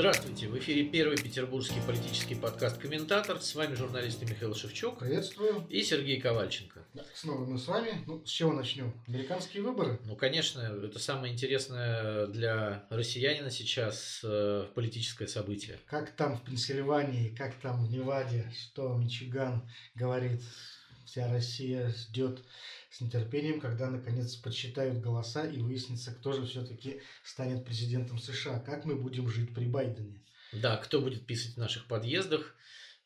Здравствуйте! В эфире первый петербургский политический подкаст «Комментатор». С вами журналисты Михаил Шевчук. Приветствую. И Сергей Ковальченко. Да, снова мы с вами. Ну, с чего начнем? Американские выборы? Ну, конечно, это самое интересное для россиянина сейчас э, политическое событие. Как там в Пенсильвании, как там в Неваде, что Мичиган говорит, вся Россия ждет с нетерпением, когда наконец подсчитают голоса и выяснится, кто же все-таки станет президентом США. Как мы будем жить при Байдене? Да, кто будет писать в наших подъездах,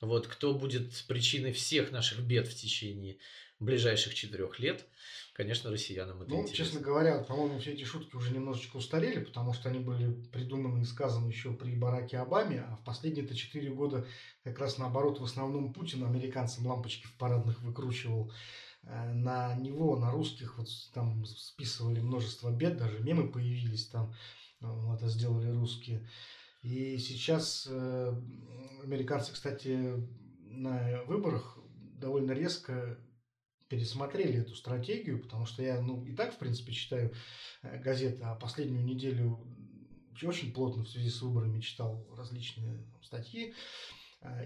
вот, кто будет причиной всех наших бед в течение ближайших четырех лет. Конечно, россиянам это Ну, интересно. честно говоря, по-моему, все эти шутки уже немножечко устарели, потому что они были придуманы и сказаны еще при Бараке Обаме, а в последние-то четыре года как раз наоборот, в основном Путин американцам лампочки в парадных выкручивал. Э, на него, на русских, вот там списывали множество бед, даже мемы появились там, э, это сделали русские. И сейчас э, американцы, кстати, на выборах довольно резко пересмотрели эту стратегию, потому что я, ну, и так, в принципе, читаю газеты, а последнюю неделю очень плотно в связи с выборами читал различные статьи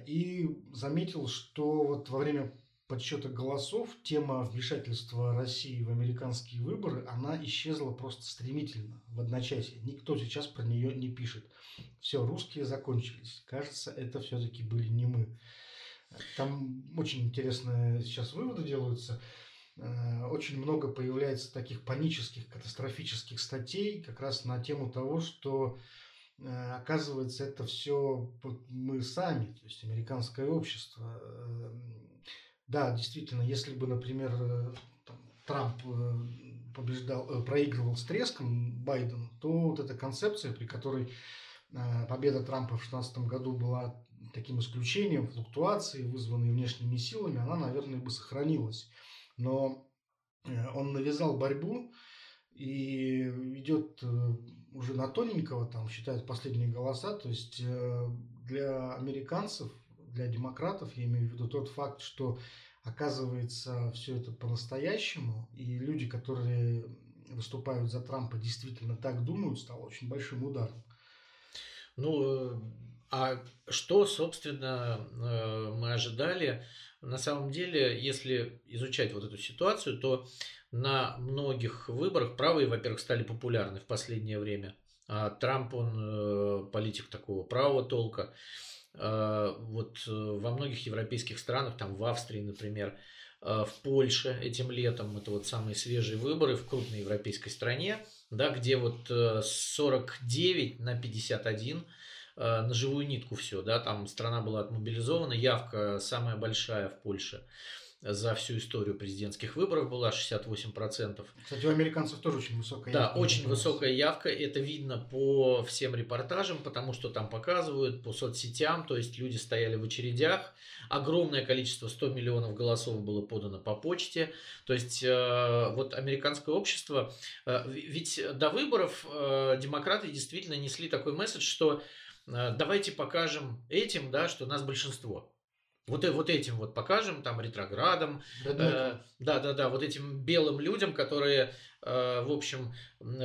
и заметил, что вот во время подсчета голосов тема вмешательства России в американские выборы, она исчезла просто стремительно, в одночасье. Никто сейчас про нее не пишет. Все, русские закончились. Кажется, это все-таки были не мы. Там очень интересные сейчас выводы делаются. Э, очень много появляется таких панических, катастрофических статей как раз на тему того, что э, оказывается это все мы сами, то есть американское общество э, да, действительно, если бы, например, э, там, Трамп э, побеждал, э, проигрывал с треском Байден, то вот эта концепция, при которой победа Трампа в 2016 году была таким исключением, флуктуации, вызванные внешними силами, она, наверное, бы сохранилась. Но он навязал борьбу и идет уже на тоненького, там считают последние голоса, то есть для американцев для демократов, я имею в виду тот факт, что оказывается все это по-настоящему, и люди, которые выступают за Трампа, действительно так думают, стало очень большим ударом. Ну, э, а что, собственно, э, мы ожидали? На самом деле, если изучать вот эту ситуацию, то на многих выборах правые, во-первых, стали популярны в последнее время. А Трамп, он э, политик такого правого толка. А, вот э, во многих европейских странах, там в Австрии, например, а, в Польше этим летом, это вот самые свежие выборы в крупной европейской стране, да, где вот 49 э, на 51 а, на живую нитку все, да, там страна была отмобилизована, явка самая большая в Польше за всю историю президентских выборов была 68%. Кстати, у американцев тоже очень высокая явка. Да, очень высокая явка. Это видно по всем репортажам, потому что там показывают, по соцсетям, то есть люди стояли в очередях. Огромное количество, 100 миллионов голосов было подано по почте. То есть э, вот американское общество, э, ведь до выборов э, демократы действительно несли такой месседж, что давайте покажем этим, да, что нас большинство. Вот, э, вот этим вот покажем, там, ретроградам, да, да, да, да, вот этим белым людям, которые, э, в общем,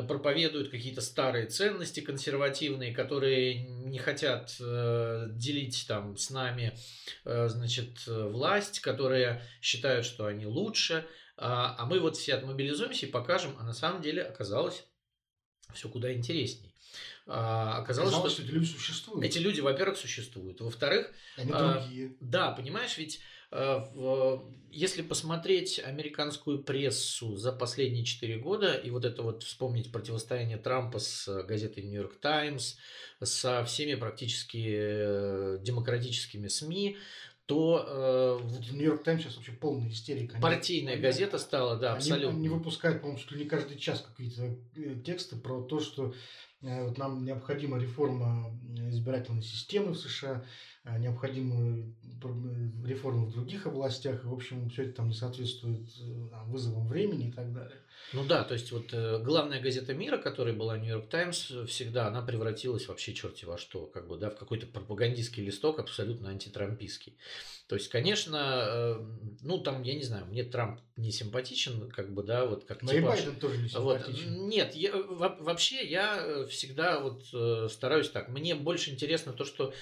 проповедуют какие-то старые ценности консервативные, которые не хотят э, делить там с нами, э, значит, власть, которые считают, что они лучше, а, а мы вот все отмобилизуемся и покажем, а на самом деле оказалось все куда интересней. А, оказалось, Оказалось, что, что эти люди существуют. Эти люди, во-первых, существуют. Во-вторых, они а, другие. Да, понимаешь, ведь а, в, если посмотреть американскую прессу за последние четыре года и вот это вот вспомнить противостояние Трампа с газетой Нью-Йорк Таймс, со всеми практически э, демократическими СМИ, то... Э, Нью-Йорк Таймс сейчас вообще полная истерика. Партийная они, газета стала, да, они, абсолютно. Они выпускают, по-моему, что ли не каждый час какие-то э, тексты про то, что вот нам необходима реформа избирательной системы в США, э, реформа в других областях. В общем, все это там не соответствует э, там, вызовам времени и так далее. Ну да, то есть вот главная газета мира, которая была Нью-Йорк Таймс, всегда она превратилась вообще черти во что, как бы, да, в какой-то пропагандистский листок абсолютно антитрампийский. То есть, конечно, ну там, я не знаю, мне Трамп не симпатичен, как бы, да, вот как Но типаж. и Байден тоже не симпатичен. Вот. Нет, я, вообще я всегда вот стараюсь так. Мне больше интересно то, что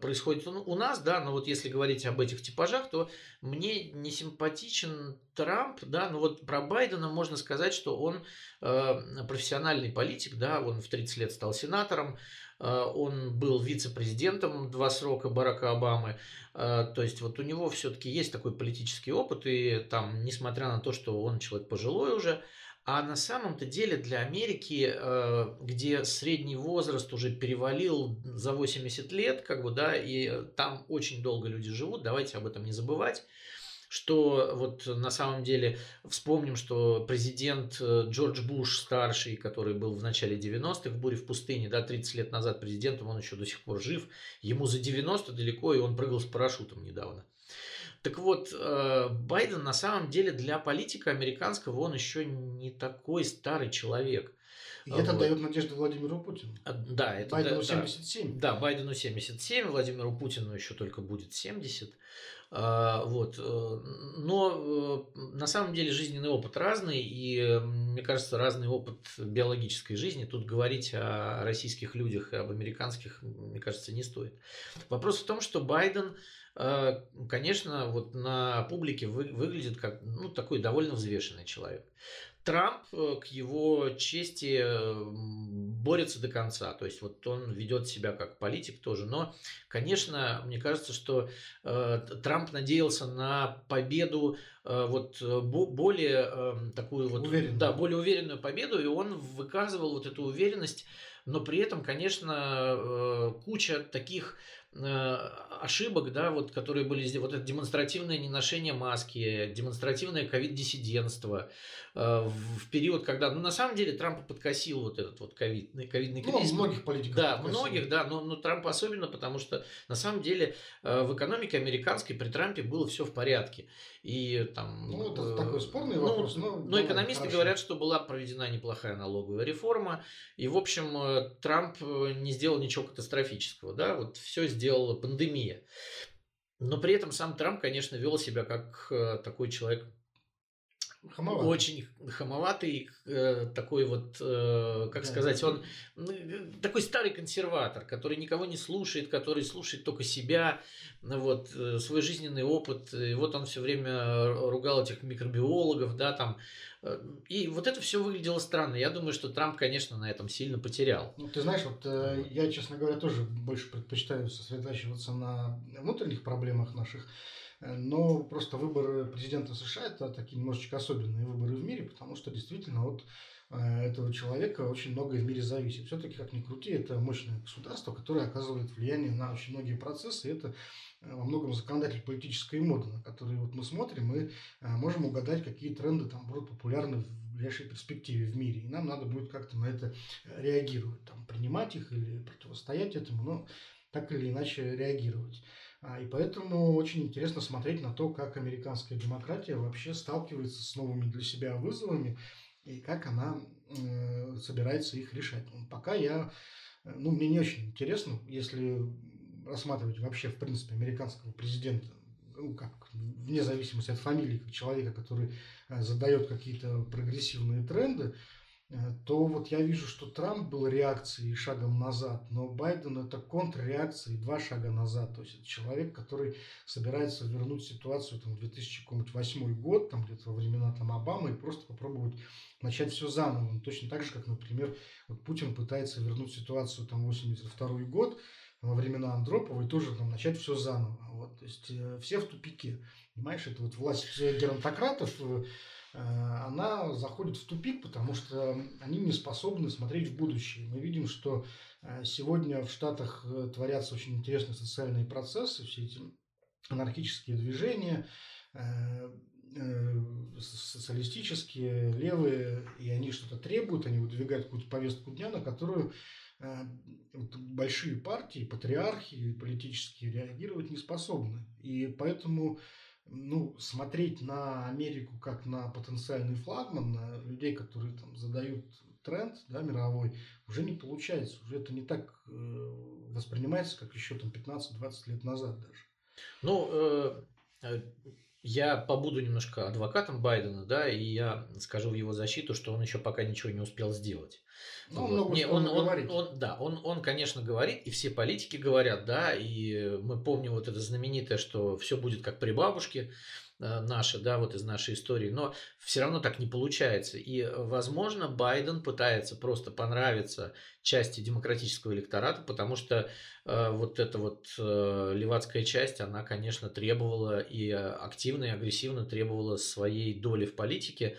происходит у нас, да, но вот если говорить об этих типажах, то мне не симпатичен Трамп, да, но вот про Байдена можно сказать, что он э, профессиональный политик, да, он в 30 лет стал сенатором, э, он был вице-президентом два срока Барака Обамы, э, то есть вот у него все-таки есть такой политический опыт, и там, несмотря на то, что он человек пожилой уже, а на самом-то деле для Америки, э, где средний возраст уже перевалил за 80 лет, как бы, да, и там очень долго люди живут, давайте об этом не забывать, что вот на самом деле вспомним, что президент э, Джордж Буш старший, который был в начале 90-х в буре в пустыне, да, 30 лет назад президентом, он еще до сих пор жив, ему за 90 далеко, и он прыгал с парашютом недавно. Так вот, э, Байден на самом деле для политика американского он еще не такой старый человек. И это вот. дает надежду Владимиру Путину. А, да, это Байдену да, 77. Да, Байдену 77, Владимиру Путину еще только будет 70. А, вот. Э, но э, на самом деле жизненный опыт разный, и мне кажется, разный опыт биологической жизни. Тут говорить о российских людях и об американских, мне кажется, не стоит. Вопрос в том, что Байден конечно, вот на публике вы, выглядит как ну, такой довольно взвешенный человек. Трамп э, к его чести борется до конца. То есть вот он ведет себя как политик тоже. Но, конечно, мне кажется, что э, Трамп надеялся на победу э, вот более э, такую вот уверенную. да более уверенную победу, и он выказывал вот эту уверенность. Но при этом, конечно, э, куча таких Э, ошибок, да, вот, которые были здесь, вот это демонстративное неношение маски, демонстративное ковид-диссидентство э, в период, когда, ну, на самом деле, Трампа подкосил вот этот вот ковидный, ковидный ну, кризис. Ну, многих политиков Да, подкосил. многих, да, но, но Трамп особенно, потому что, на самом деле, э, в экономике американской при Трампе было все в порядке. И там... Ну, это такой спорный ну, вопрос. Но, но экономисты хорошо. говорят, что была проведена неплохая налоговая реформа, и, в общем, Трамп не сделал ничего катастрофического, да, вот все сделала пандемия. Но при этом сам Трамп, конечно, вел себя как э, такой человек Хамоватый. Очень хамоватый, э, такой вот, э, как да. сказать, он такой старый консерватор, который никого не слушает, который слушает только себя, вот, свой жизненный опыт. И вот он все время ругал этих микробиологов, да, там, и вот это все выглядело странно. Я думаю, что Трамп, конечно, на этом сильно потерял. Ну, ты знаешь, вот э, я, честно говоря, тоже больше предпочитаю сосредотачиваться на внутренних проблемах наших. Э, но просто выборы президента США это такие немножечко особенные выборы в мире, потому что действительно от этого человека очень многое в мире зависит. Все-таки, как ни крути, это мощное государство, которое оказывает влияние на очень многие процессы. И это Э, во многом законодатель политической моды, на которые вот мы смотрим, мы э, можем угадать, какие тренды там будут популярны в ближайшей перспективе в мире. И нам надо будет как-то на это э, реагировать, там, принимать их или противостоять этому, но так или иначе реагировать. А, и поэтому очень интересно смотреть на то, как американская демократия вообще сталкивается с новыми для себя вызовами и как она э, собирается их решать. Пока я, ну, мне не очень интересно, если рассматривать вообще, в принципе, американского президента, ну, как, вне зависимости от фамилии, как человека, который э, задает какие-то прогрессивные тренды, э, то вот я вижу, что Трамп был реакцией шагом назад, но Байден это контрреакция и два шага назад. То есть это человек, который собирается вернуть ситуацию там, в 2008 год, там где-то во времена там, Обамы, и просто попробовать начать все заново. Ну, точно так же, как, например, вот Путин пытается вернуть ситуацию там 82 год, во времена Андроповой тоже там начать все заново. Вот, то есть э, все в тупике. Понимаешь, это вот власть геронтократов, э, она заходит в тупик, потому что они не способны смотреть в будущее. Мы видим, что э, сегодня в Штатах творятся очень интересные социальные процессы, все эти анархические движения, социалистические, левые, и они что-то требуют, они выдвигают какую-то повестку дня, на которую Э, большие партии, патриархи политические реагировать не способны. И поэтому ну, смотреть на Америку как на потенциальный флагман, на людей, которые там задают тренд да, мировой, уже не получается. Уже это не так э, воспринимается, как еще там 15-20 лет назад даже. Ну, э, Я побуду немножко адвокатом Байдена, да, и я скажу в его защиту, что он еще пока ничего не успел сделать. Ну, Вот. много Не, он, он говорит. он- да, он, он, конечно, говорит, и все политики говорят, да, и мы помним вот это знаменитое, что все будет как при бабушке э, наши, да, вот из нашей истории, но все равно так не получается. И, возможно, Байден пытается просто понравиться части демократического электората, потому что э, вот эта вот э, левацкая часть, она, конечно, требовала и э, активно, и агрессивно требовала своей доли в политике.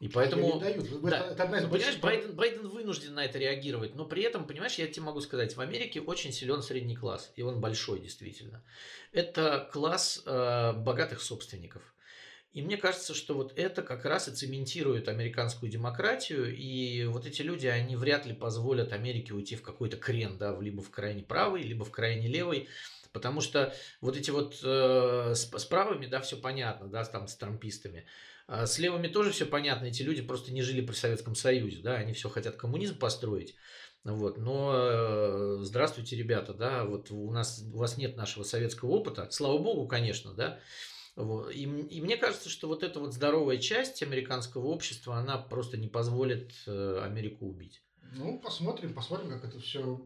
И поэтому... Не дают. Да. Это, это Ну, понимаешь, Байден, Байден вынужден на это реагировать, но при этом, понимаешь, я тебе могу сказать, в Америке очень силен средний класс, и он большой действительно. Это класс э, богатых собственников. И мне кажется, что вот это как раз и цементирует американскую демократию, и вот эти люди, они вряд ли позволят Америке уйти в какой-то крен, да, либо в крайне правый, либо в крайне левый, потому что вот эти вот э, с, с правыми, да, все понятно, да, там с трампистами, с левыми тоже все понятно, эти люди просто не жили при Советском Союзе, да, они все хотят коммунизм построить. Вот, но э, здравствуйте, ребята, да, вот у нас у вас нет нашего советского опыта, слава богу, конечно, да. Вот. И, и мне кажется, что вот эта вот здоровая часть американского общества, она просто не позволит э, Америку убить. Ну, посмотрим, посмотрим, как это все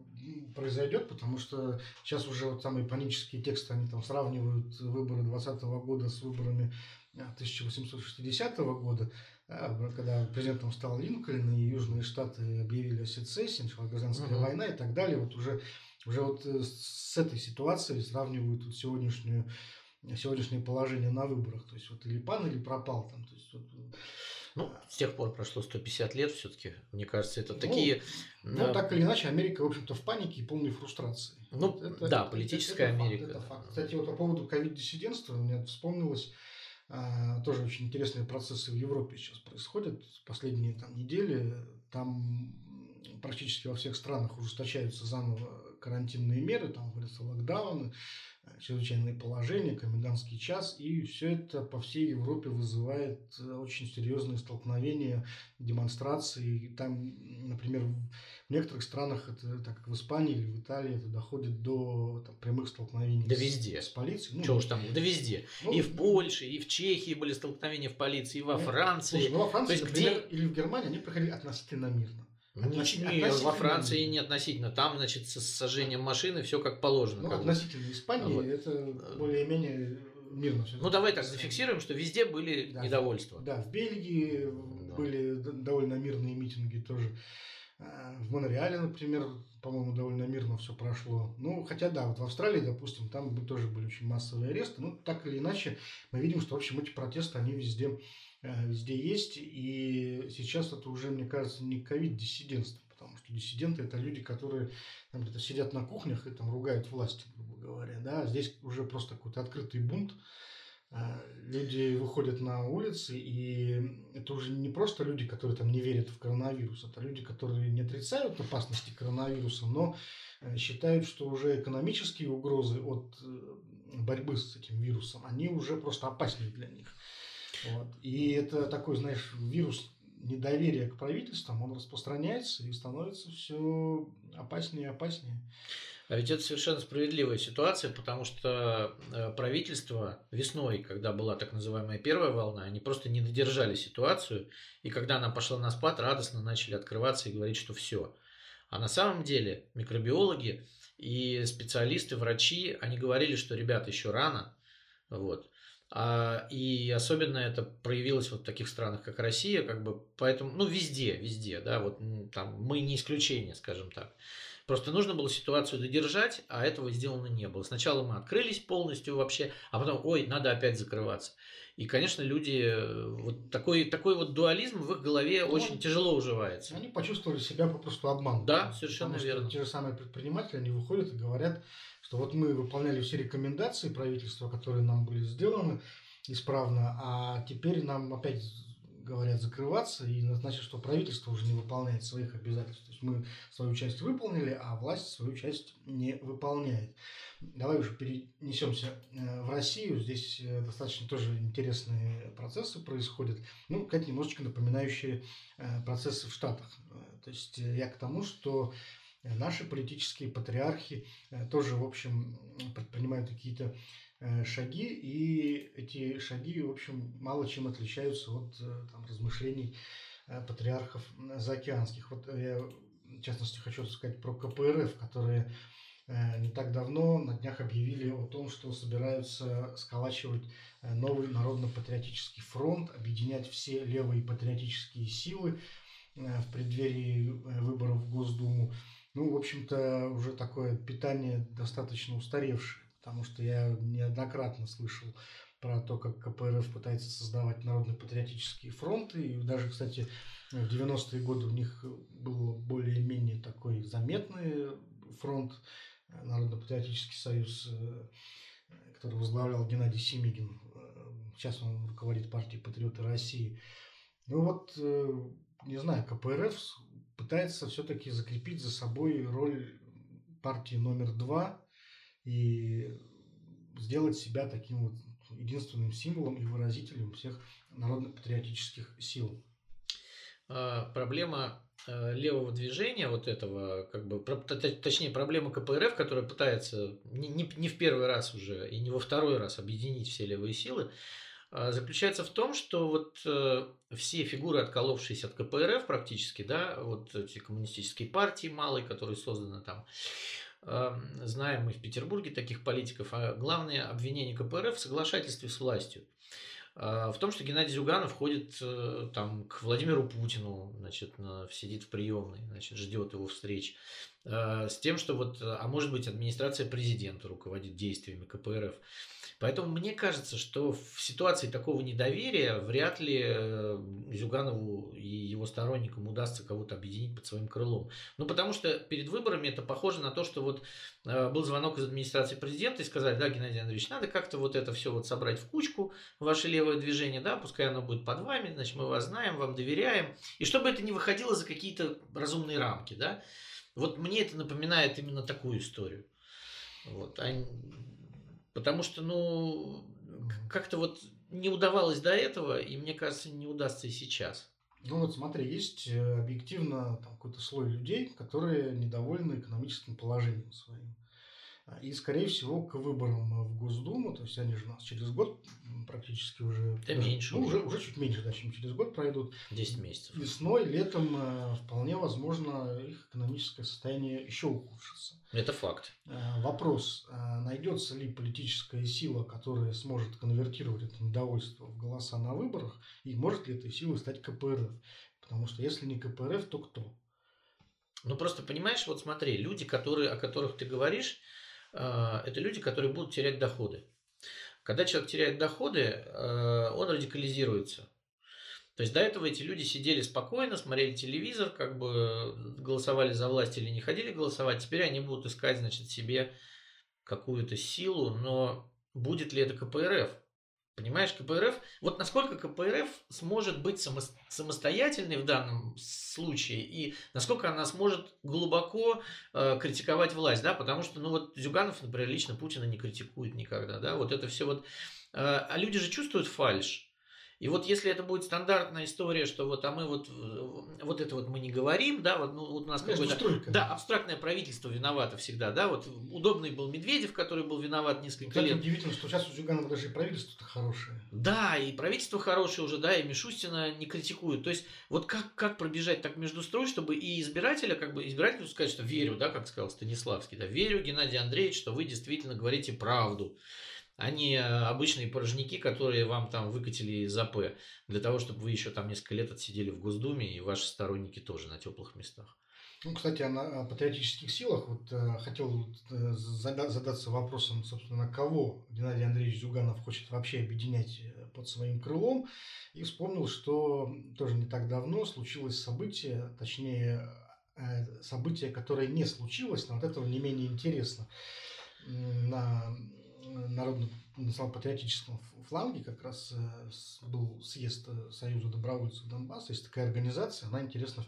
произойдет, потому что сейчас уже вот самые панические тексты, они там сравнивают выборы 2020 года с выборами 1860 года, э, когда президентом стал Линкольн, и Южные Штаты объявили о сецессии, началась гражданская Мгм. война и так далее. Вот уже, уже вот э, с этой ситуацией сравнивают вот сегодняшнюю сегодняшнее положение на выборах. То есть вот или пан, или пропал там. То есть вот, Ну, с тех пор прошло 150 лет все-таки. Мне кажется, это Ну, такие... Ну, э, так или иначе, Америка, в общем-то, в панике и полной фрустрации. Ну, Вот да, политическая факт, Америка, это да. факт. Кстати, вот по поводу ковид-диссидентства, мне вспомнилось, тоже очень интересные процессы в Европе сейчас происходят. Последние там, недели там практически во всех странах ужесточаются заново карантинные меры, там вводятся локдауны, э, чрезвычайные положения, комендантский час, и все это по всей Европе вызывает э, очень серьезные столкновения, демонстрации. Там, например, в некоторых странах, это, так как в Испании или в Италии, это доходит до там, прямых столкновений Да с, везде. с полицией. Ну, Чего уж там, да везде. ну, и в Польше, и в Чехии были столкновения в полиции, и во Ну, Франции. Слушай, ну во Франции, есть например, или в Германии они проходили относительно мирно. Ну, относительно- не, во относительно- Франции не относительно. Там, значит, с сожжением машины все как положено. Ну, как относительно Испании Вот. это более-менее мирно все. Ну, давай так зафиксируем, что везде были Да. недовольства. Да, в Бельгии Да. были довольно мирные митинги тоже. А, В Монреале, например, по-моему, довольно мирно все прошло. Ну, хотя да, вот в Австралии, допустим, там тоже были очень массовые аресты. Ну, так или иначе, мы видим, что, в общем, эти протесты, они везде, э, везде есть. И сейчас это уже, мне кажется, не ковид-диссидентство, потому что диссиденты – это люди, которые там где-то сидят на кухнях и там ругают власть, грубо говоря. Да? А Здесь уже просто какой-то открытый бунт. А, Люди выходят на улицы, и это уже не просто люди, которые там не верят в коронавирус, это люди, которые не отрицают опасности коронавируса, но э, считают, что уже экономические угрозы от э, борьбы с этим вирусом, они уже просто опаснее для них. Вот. И это такой, знаешь, вирус недоверия к правительствам, он распространяется и становится все опаснее и опаснее. А ведь это совершенно справедливая ситуация, потому что э, правительство весной, когда была так называемая первая волна, они просто не додержали ситуацию, и когда она пошла на спад, радостно начали открываться и говорить, что все. А на самом деле микробиологи и специалисты, врачи, они говорили, что, ребята, еще рано, вот. А, и особенно это проявилось вот в таких странах, как Россия, как бы, поэтому, ну, везде, везде, да, вот там мы не исключение, скажем так. Просто нужно было ситуацию додержать, а этого сделано не было. Сначала мы открылись полностью вообще, а потом, ой, надо опять закрываться. И, конечно, люди, э, вот такой, такой вот дуализм в их голове Ну, очень тяжело уживается. Они почувствовали себя попросту обманутыми. Да, совершенно верно. Те же самые предприниматели, они выходят и говорят, что вот мы выполняли все рекомендации правительства, которые нам были сделаны исправно, а теперь нам опять говорят закрываться, и значит, что правительство уже не выполняет своих обязательств. То есть мы свою часть выполнили, а власть свою часть не выполняет. Давай уже перенесемся э, в Россию. Здесь э, достаточно тоже интересные процессы происходят. Ну, как немножечко напоминающие э, процессы в Штатах. То есть я к тому, что наши политические патриархи тоже, в общем, предпринимают какие-то шаги, и эти шаги, в общем, мало чем отличаются от там, размышлений патриархов заокеанских. Вот я, в частности, хочу сказать про КПРФ, которые не так давно на днях объявили о том, что собираются сколачивать новый народно-патриотический фронт, объединять все левые патриотические силы в преддверии выборов в Госдуму ну, в общем-то, уже такое питание достаточно устаревшее, потому что я неоднократно слышал про то, как КПРФ пытается создавать народно-патриотические фронты. И даже, кстати, в 90-е годы у них был более-менее такой заметный фронт, э, Народно-патриотический союз, э, который возглавлял Геннадий Семигин. Э, сейчас он руководит партией «Патриоты России». Ну вот, не знаю, КПРФ пытается все-таки закрепить за собой роль партии номер два и сделать себя таким вот единственным символом и выразителем всех народно-патриотических сил. А, проблема э, левого движения вот этого, как бы, точнее, проблема КПРФ, которая пытается не, не, не в первый раз уже и не во второй раз объединить все левые силы, а, заключается в том, что вот э, все фигуры, отколовшиеся от КПРФ практически, да, вот эти коммунистические партии малые, которые созданы там, знаем мы в Петербурге таких политиков, а главное обвинение КПРФ в соглашательстве с властью. Э, в том, что Геннадий Зюганов ходит э, там, к Владимиру Путину, значит, на, сидит в приемной, значит, ждет его встреч, э, с тем, что вот, а может быть, администрация президента руководит действиями КПРФ. Поэтому мне кажется, что в ситуации такого недоверия вряд ли э, Зюганову и его сторонникам удастся кого-то объединить под своим крылом. Ну, потому что перед выборами это похоже на то, что вот э, был звонок из администрации президента и сказали, да, Геннадий Андреевич, надо как-то вот это все вот собрать в кучку, ваше левое движение, да, пускай оно будет под вами, значит, мы вас знаем, вам доверяем. И чтобы это не выходило за какие-то разумные рамки, да. Вот мне это напоминает именно такую историю. Вот. А Потому что, ну, как-то вот не удавалось до этого, и мне кажется, не удастся и сейчас. Ну вот смотри, есть э, объективно там какой-то слой людей, которые недовольны экономическим положением своим. И, скорее всего, к выборам в Госдуму, то есть они же у нас через год практически уже... Да даже, меньше. Ну, уже, уже чуть меньше, да, чем через год пройдут. 10 месяцев. Весной, летом э, вполне возможно их экономическое состояние еще ухудшится. Это факт. Э, вопрос, э, найдется ли политическая сила, которая сможет конвертировать это недовольство в голоса на выборах, и может ли этой силой стать КПРФ? Потому что если не КПРФ, то кто? Ну просто понимаешь, вот смотри, люди, которые, о которых ты говоришь, а, это люди, которые будут терять доходы. Когда человек теряет доходы, э, он радикализируется. То есть до этого эти люди сидели спокойно, смотрели телевизор, как бы голосовали за власть или не ходили голосовать. Теперь они будут искать, значит, себе какую-то силу, но будет ли это КПРФ? Понимаешь, КПРФ, вот насколько КПРФ сможет быть само, самостоятельной в данном случае и насколько она сможет глубоко э, критиковать власть, да, потому что, ну вот Зюганов, например, лично Путина не критикует никогда, да, вот это все вот, э, а люди же чувствуют фальш, и вот если это будет стандартная история, что вот, а мы вот, вот это вот мы не говорим, да, вот, ну, вот у нас какое-то, да, абстрактное правительство виновато всегда, да, вот удобный был Медведев, который был виноват несколько Кстати, лет. удивительно, что сейчас у Зюганова даже и правительство-то хорошее. Да, и правительство хорошее уже, да, и Мишустина не критикуют. То есть, вот как, как пробежать так между строй, чтобы и избирателя, как бы избирателю сказать, что верю, да, как сказал Станиславский, да, верю, Геннадий Андреевич, что вы действительно говорите правду а не обычные порожники, которые вам там выкатили из АП, для того, чтобы вы еще там несколько лет отсидели в Госдуме, и ваши сторонники тоже на теплых местах. Ну, кстати, о, о патриотических силах. Вот э, хотел э, зада, задаться вопросом, собственно, кого Геннадий Андреевич Зюганов хочет вообще объединять э, под своим крылом. И вспомнил, что тоже не так давно случилось событие, точнее, э, событие, которое не случилось, но от этого не менее интересно. На народно-патриотическом фланге как раз э, был съезд э, Союза добровольцев Донбасса. Есть такая организация, она интересна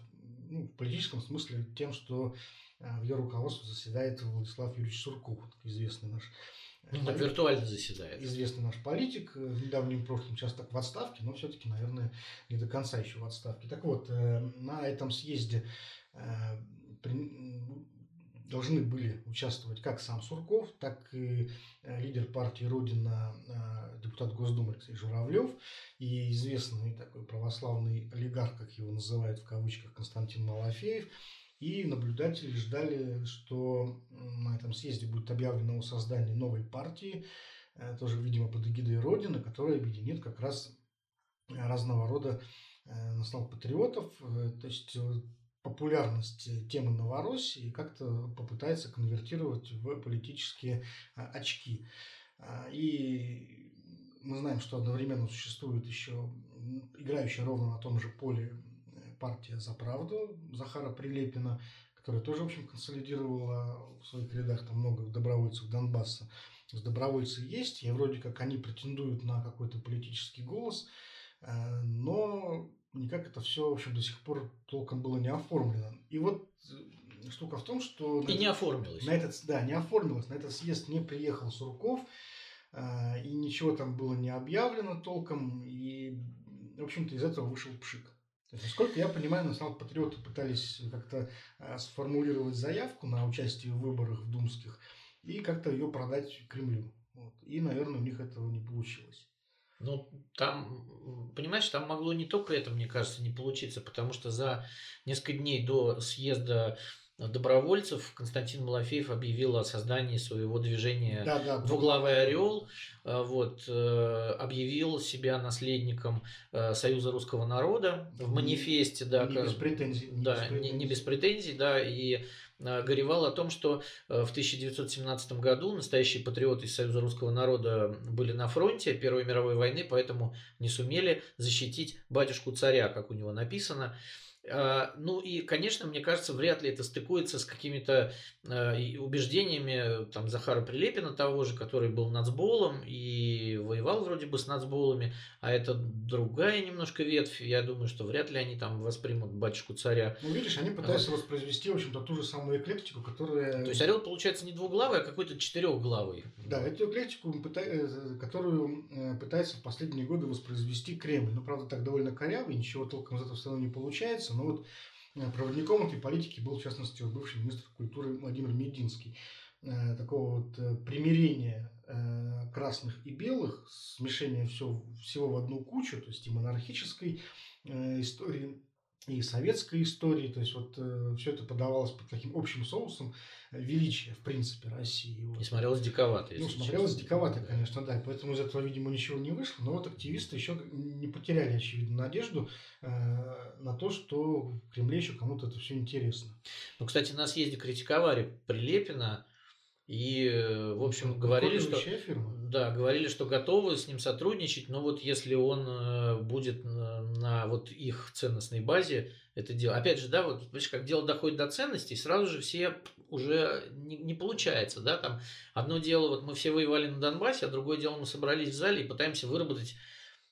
ну, в политическом смысле тем, что э, в ее руководстве заседает Владислав Юрьевич Сурков, известный наш ну, политик, виртуально заседает. Известный наш политик, в недавнем прошлом часто так в отставке, но все-таки, наверное, не до конца еще в отставке. Так вот, на этом съезде должны были участвовать как сам Сурков, так и лидер партии Родина, депутат Госдумы Алексей Журавлев и известный такой православный олигарх, как его называют в кавычках, Константин Малафеев. И наблюдатели ждали, что на этом съезде будет объявлено о создании новой партии, тоже, видимо, под эгидой Родины, которая объединит как раз разного рода национал-патриотов. То есть популярность темы Новороссии как-то попытается конвертировать в политические а, очки. А, и мы знаем, что одновременно существует еще играющая ровно на том же поле э, партия «За правду» Захара Прилепина, которая тоже, в общем, консолидировала в своих рядах там много добровольцев Донбасса. С добровольцы есть, и вроде как они претендуют на какой-то политический голос, э, но никак это все, в общем, до сих пор толком было не оформлено. И вот э, штука в том, что... И не оформилось. На этот, да, не оформилось. На этот съезд не приехал Сурков, э, и ничего там было не объявлено толком, и, в общем-то, из этого вышел пшик. То есть, насколько я понимаю, национал-патриоты пытались как-то э, сформулировать заявку на участие в выборах в думских и как-то ее продать Кремлю. Вот. И, наверное, у них этого не получилось. Ну, там, понимаешь, там могло не только это, мне кажется, не получиться, потому что за несколько дней до съезда добровольцев Константин Малафеев объявил о создании своего движения да, да, «Двуглавый орел», э, вот, э, объявил себя наследником э, Союза русского народа в манифесте. Да, не без претензий. Не да, без претензий. Не, не без претензий, да, и горевал о том, что э, в 1917 году настоящие патриоты из Союза русского народа были на фронте Первой мировой войны, поэтому не сумели защитить батюшку царя, как у него написано. А, ну и, конечно, мне кажется, вряд ли это стыкуется с какими-то а, убеждениями там, Захара Прилепина того же, который был нацболом и воевал вроде бы с нацболами, а это другая немножко ветвь. Я думаю, что вряд ли они там воспримут батюшку царя. Ну, видишь, они пытаются вот. воспроизвести, в общем-то, ту же самую эклектику, которая... То есть орел получается не двуглавый, а какой-то четырехглавый. Да, эту эклектику, э, которую э, пытается в последние годы воспроизвести Кремль. Ну, правда, так довольно корявый, ничего толком из этого все равно не получается но вот э, проводником этой политики был, в частности, бывший министр культуры Владимир Мединский. Э, такого вот э, примирения красных и белых, смешения все, всего в одну кучу, то есть и монархической истории, и советской истории, то есть вот э, все это подавалось под таким общим соусом величия, в принципе, России. Вот. И смотрелось диковато. Ну, смотрелось честно. диковато, конечно, да, поэтому из этого, видимо, ничего не вышло, но вот активисты еще не потеряли, очевидно, надежду э, на то, что в Кремле еще кому-то это все интересно. Ну, кстати, на съезде критиковали Прилепина, и, э, в общем, говорили, что фирма. да, говорили, что готовы с ним сотрудничать, но вот если он э, будет на, на вот их ценностной базе это дело. Опять же, да, вот видишь, как дело доходит до ценностей, сразу же все уже не, не получается, да, там одно дело, вот мы все воевали на Донбассе, а другое дело мы собрались в зале и пытаемся выработать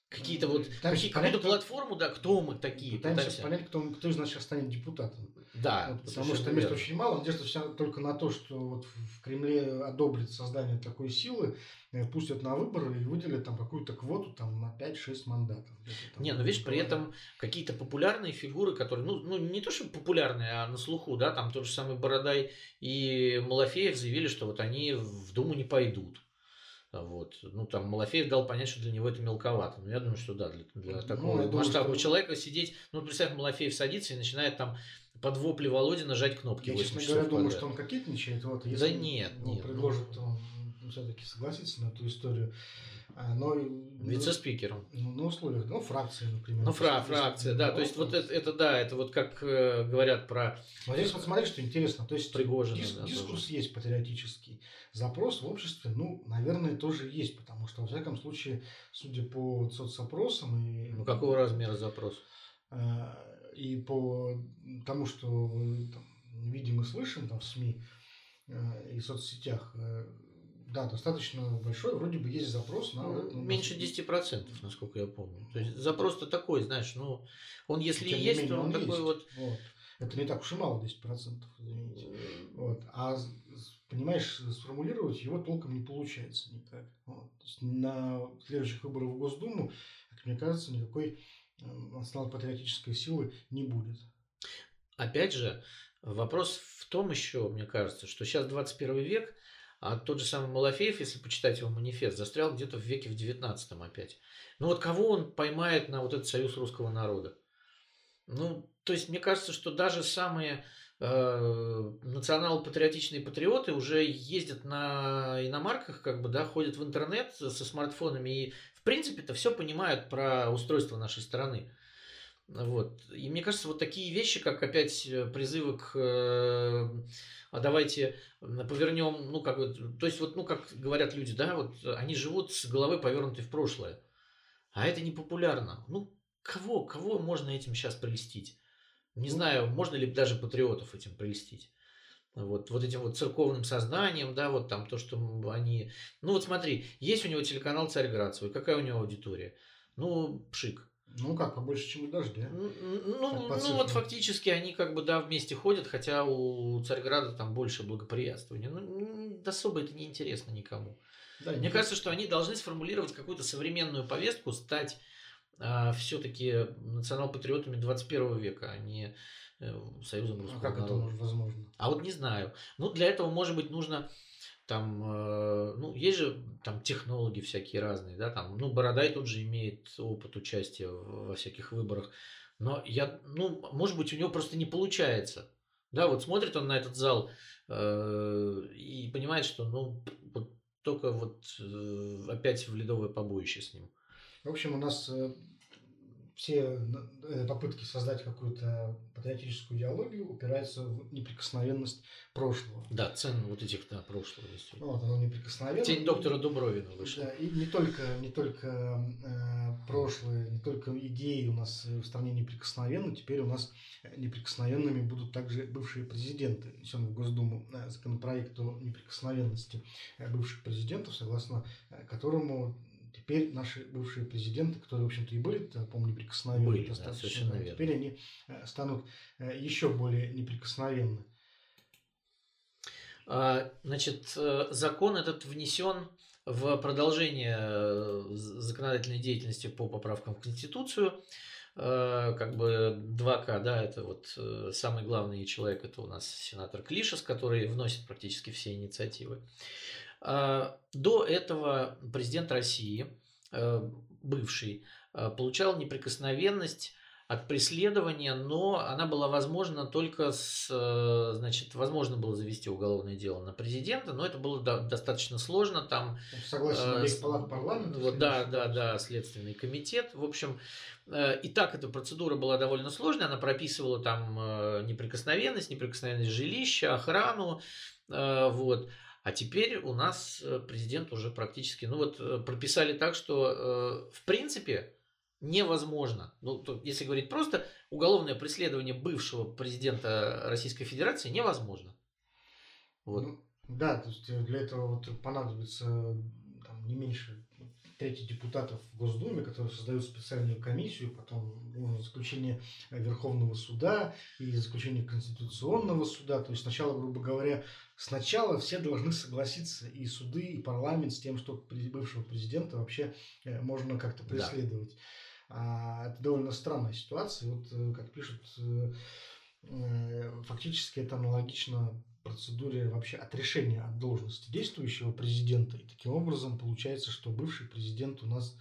какие-то вот какие, какую-то платформу, да, кто мы такие. Пытаемся, пытаемся понять, кто, кто из нас сейчас станет депутатом. Да. Вот, потому что мест очень мало. Надежда вся только на то, что вот в Кремле одобрит создание такой силы, э, пустят на выборы и выделят там какую-то квоту там на 5-6 мандатов. Там, не, ну видишь, при этом какие-то популярные фигуры, которые, ну, ну не то, что популярные, а на слуху, да, там тот же самый Бородай и Малафеев заявили, что вот они в Думу не пойдут. Вот. Ну, там Малафеев дал понять, что для него это мелковато. Но я думаю, что да, для, для ну, такого ну, масштабного что... человека сидеть... Ну, представь, Малафеев садится и начинает там под вопли Володи нажать кнопки. Я, честно говоря, думаю, что он кокетничает. Вот, если да нет, он нет. предложит, то он все-таки согласится на эту историю. А, но, Вице-спикером. Ну, на условиях, ну, фракции, например. Ну, фра фракция, да. То есть, вот это, это, да, это вот как э, говорят про... Но здесь вот смотри, что интересно. То есть, Пригожина, дис да, дискурс тоже. есть патриотический. Запрос в обществе, ну, наверное, тоже есть. Потому что, во всяком случае, судя по соцопросам... И, ну, какого размера запрос? Э, и по тому, что там, видим и слышим там, в СМИ э, и соцсетях, э, да, достаточно большой, вроде бы есть запрос на... Ну, меньше 10%, насколько я помню. То есть запрос-то такой, знаешь, ну, он если Тем есть, менее, то он, он такой есть. вот... вот. Это не так уж и мало, 10%, извините. Вот. А, понимаешь, сформулировать его толком не получается никак. Вот. То есть на следующих выборах в Госдуму, как мне кажется, никакой национал-патриотической силы не будет. Опять же, Вопрос в том еще, мне кажется, что сейчас 21 век, а тот же самый Малафеев, если почитать его манифест, застрял где-то в веке в 19 опять. Ну вот кого он поймает на вот этот союз русского народа? Ну, то есть мне кажется, что даже самые э, национал-патриотичные патриоты уже ездят на иномарках, как бы, да, ходят в интернет со смартфонами и, в принципе-то, все понимают про устройство нашей страны. Вот. И мне кажется, вот такие вещи, как опять призывы к э, а давайте повернем, ну, как вот, то есть, вот, ну, как говорят люди, да, вот они живут с головой повернутой в прошлое. А это не популярно. Ну, кого, кого можно этим сейчас прелестить? Не ну, знаю, можно ли даже патриотов этим прелестить. Вот, вот этим вот церковным сознанием, да, вот там то, что они... Ну вот смотри, есть у него телеканал «Царьград» свой, какая у него аудитория? Ну, пшик. Ну как, побольше, чем у дождя. Ну, ну, ну вот фактически они как бы, да, вместе ходят, хотя у Царьграда там больше благоприятствования. Ну, особо это не интересно никому. Да, Мне кажется, что они должны сформулировать какую-то современную повестку, стать а, все-таки национал-патриотами 21 века, а не э, союзом русского а как народа. это возможно? А вот не знаю. Ну, для этого, может быть, нужно там, э, ну, есть же там технологии всякие разные, да, там, ну, Бородай тут же имеет опыт участия во всяких выборах, но я, ну, может быть, у него просто не получается, да, вот смотрит он на этот зал э, и понимает, что, ну, вот только вот э, опять в ледовое побоище с ним. В общем, у нас э, все э, попытки создать какую-то патриотическую идеологию упираются в неприкосновенность прошлого. Да, цен вот этих, да, прошлого. Ну, вот оно неприкосновенно. Тень доктора Дубровина вышла. Да, и не только, не только э, прошлое, не только идеи у нас в стране неприкосновенны, теперь у нас неприкосновенными будут также бывшие президенты. Несем в Госдуму законопроект о неприкосновенности бывших президентов, согласно которому теперь наши бывшие президенты, которые, в общем-то, и были, по-моему, неприкосновенны были, достаточно, да, теперь они э, станут э, еще более неприкосновенны. А, значит, э, закон этот внесен в продолжение законодательной деятельности по поправкам в Конституцию. Как бы 2К, да, это вот самый главный человек, это у нас сенатор Клишес, который вносит практически все инициативы. А, до этого президент России, э, бывший, э, получал неприкосновенность от преследования, но она была возможна только с, э, значит, возможно было завести уголовное дело на президента, но это было достаточно сложно, там... Согласен, э, палат парламента. Вот, да, да, да, Следственный комитет, в общем, и так эта процедура была довольно сложная, она прописывала там неприкосновенность, неприкосновенность жилища, охрану, вот, а теперь у нас э, президент уже практически, ну вот э, прописали так, что э, в принципе невозможно, ну то, если говорить просто, уголовное преследование бывшего президента Российской Федерации невозможно. Вот. Ну, да, то есть для этого вот понадобится там, не меньше трети депутатов в Госдуме, которые создают специальную комиссию, потом ну, заключение Верховного суда и заключение Конституционного суда. То есть сначала, грубо говоря, сначала все должны согласиться, и суды, и парламент, с тем, что бывшего президента вообще э, можно как-то преследовать. Да. А, это довольно странная ситуация. Вот, э, как пишут, э, фактически это аналогично процедуре вообще отрешения от должности действующего президента. И таким образом получается, что бывший президент у нас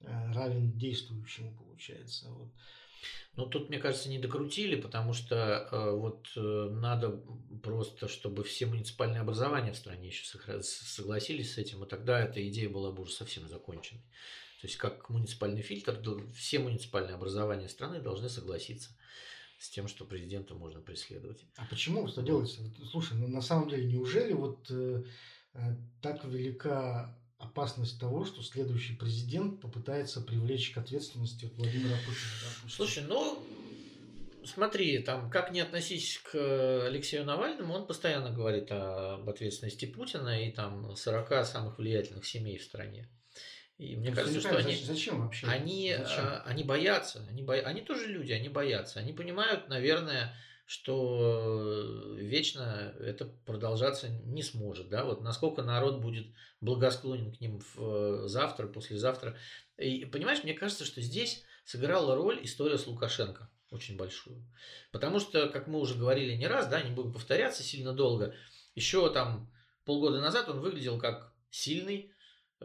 равен действующему, получается. Вот. Ну, тут, мне кажется, не докрутили, потому что э, вот э, надо просто, чтобы все муниципальные образования в стране еще согласились с этим, и тогда эта идея была бы уже совсем законченной. То есть, как муниципальный фильтр, все муниципальные образования страны должны согласиться с тем, что президента можно преследовать. А почему что делается? Слушай, ну на самом деле, неужели вот э, э так велика опасность того, что следующий президент попытается привлечь к ответственности Владимира Путина. Да, Слушай, ну смотри, там как не относись к Алексею Навальному, он постоянно говорит об ответственности Путина и там 40 самых влиятельных семей в стране. И мне ну, кажется, что они, зачем вообще? Они, зачем? А, они боятся, они, бо... они тоже люди, они боятся, они понимают, наверное, что вечно это продолжаться не сможет. Да? Вот насколько народ будет благосклонен к ним в завтра, послезавтра. И понимаешь, мне кажется, что здесь сыграла роль история с Лукашенко. очень большую. Потому что, как мы уже говорили не раз, да, не будем повторяться сильно долго, еще там полгода назад он выглядел как сильный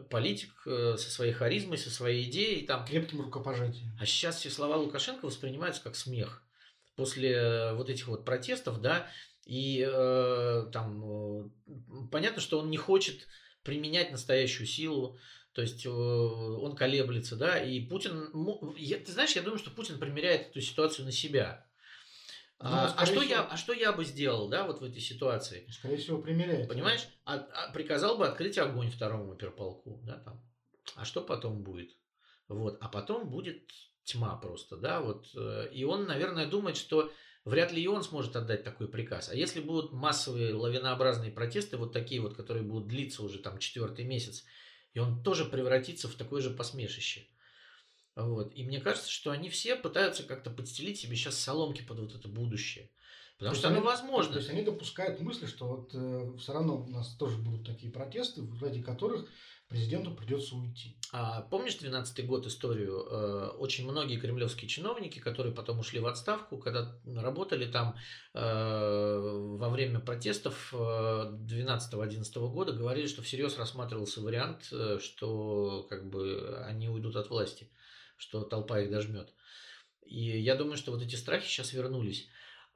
политик э, со своей харизмой, со своей идеей. Там. Крепким рукопожатием. А сейчас все слова Лукашенко воспринимаются как смех. После э, вот этих вот протестов, да, и э, там э, понятно, что он не хочет применять настоящую силу, то есть э, он колеблется, да, и Путин, я, ты знаешь, я думаю, что Путин примеряет эту ситуацию на себя. Ну, а, а, что я, а что я бы сделал, да, вот в этой ситуации? Скорее всего, примеряет. Понимаешь? А, а, приказал бы открыть огонь второму оперполку, да, там. А что потом будет? Вот, а потом будет тьма просто, да, вот. Э, и он, наверное, думает, что вряд ли и он сможет отдать такой приказ. А если будут массовые лавинообразные протесты, вот такие вот, которые будут длиться уже там четвертый месяц, и он тоже превратится в такое же посмешище. Вот. И мне кажется, что они все пытаются как-то подстелить себе сейчас соломки под вот это будущее. Потому что оно возможно. То есть они допускают мысли, что вот э, все равно у нас тоже будут такие протесты, ради которых президенту придется уйти. А помнишь 12 год историю? Э, очень многие кремлевские чиновники, которые потом ушли в отставку, когда работали там э, во время протестов 12-11 э, года, говорили, что всерьез рассматривался вариант, что как бы они уйдут от власти, что толпа их дожмет. И я думаю, что вот эти страхи сейчас вернулись.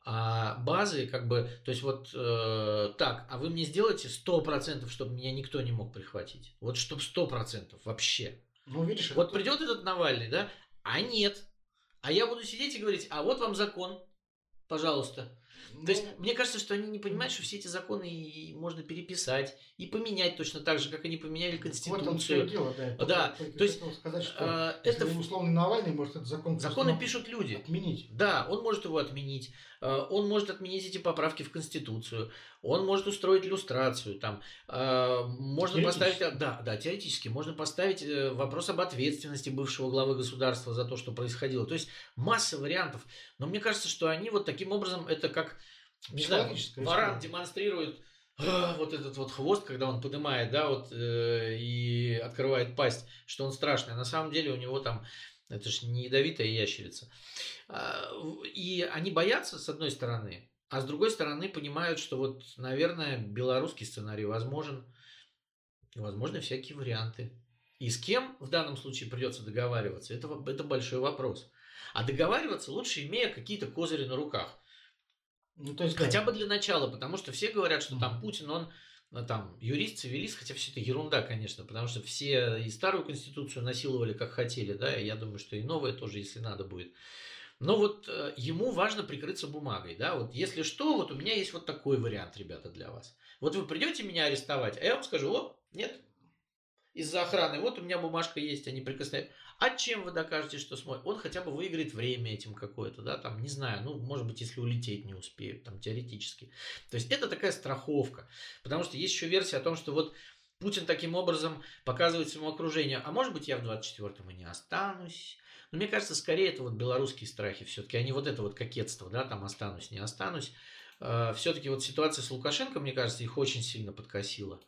А базы, как бы, то есть вот э, так, а вы мне сделаете 100%, чтобы меня никто не мог прихватить. Вот чтобы 100% вообще. Ну, видишь, вот это... придет этот Навальный, да, а нет. А я буду сидеть и говорить, а вот вам закон, пожалуйста. То есть, ну, мне кажется, что они не понимают, что все эти законы можно переписать и поменять точно так же, как они поменяли Конституцию. Вот дело, да. да, то есть, сказать, что а, это условно Навальный может этот закон законы пишут люди. Отменить. Да, он может его отменить. А, он может отменить эти поправки в Конституцию. Он может устроить иллюстрацию. Там, а, можно поставить, да, да, теоретически можно поставить э, вопрос об ответственности бывшего главы государства за то, что происходило. То есть масса вариантов. Но мне кажется, что они вот таким образом это как не знаю, варан демонстрирует а, вот этот вот хвост, когда он поднимает, да, вот э, и открывает пасть, что он страшный. А на самом деле у него там это же не ядовитая ящерица. А, и они боятся, с одной стороны, а с другой стороны понимают, что вот, наверное, белорусский сценарий возможен, возможны всякие варианты. И с кем в данном случае придется договариваться, это, это большой вопрос. А договариваться лучше, имея какие-то козыри на руках. Ну, то есть, Хотя бы для начала, потому что все говорят, что там Путин, он ну, там юрист, цивилист, хотя все это ерунда, конечно, потому что все и старую конституцию насиловали как хотели, да, и я думаю, что и новая тоже, если надо будет. Но вот э, ему важно прикрыться бумагой, да, вот если что, вот у меня есть вот такой вариант, ребята, для вас. Вот вы придете меня арестовать, а я вам скажу, о, нет, из-за охраны, вот у меня бумажка есть, они прикосновения. А чем вы докажете, что сможет? Он хотя бы выиграет время этим какое-то, да, там, не знаю, ну, может быть, если улететь не успеют, там, теоретически. То есть это такая страховка. Потому что есть еще версия о том, что вот Путин таким образом показывает своему окружению, а может быть, я в 24-м и не останусь. Но мне кажется, скорее это вот белорусские страхи все-таки, а не вот это вот кокетство, да, там останусь, не останусь. А, все-таки вот ситуация с Лукашенко, мне кажется, их очень сильно подкосила.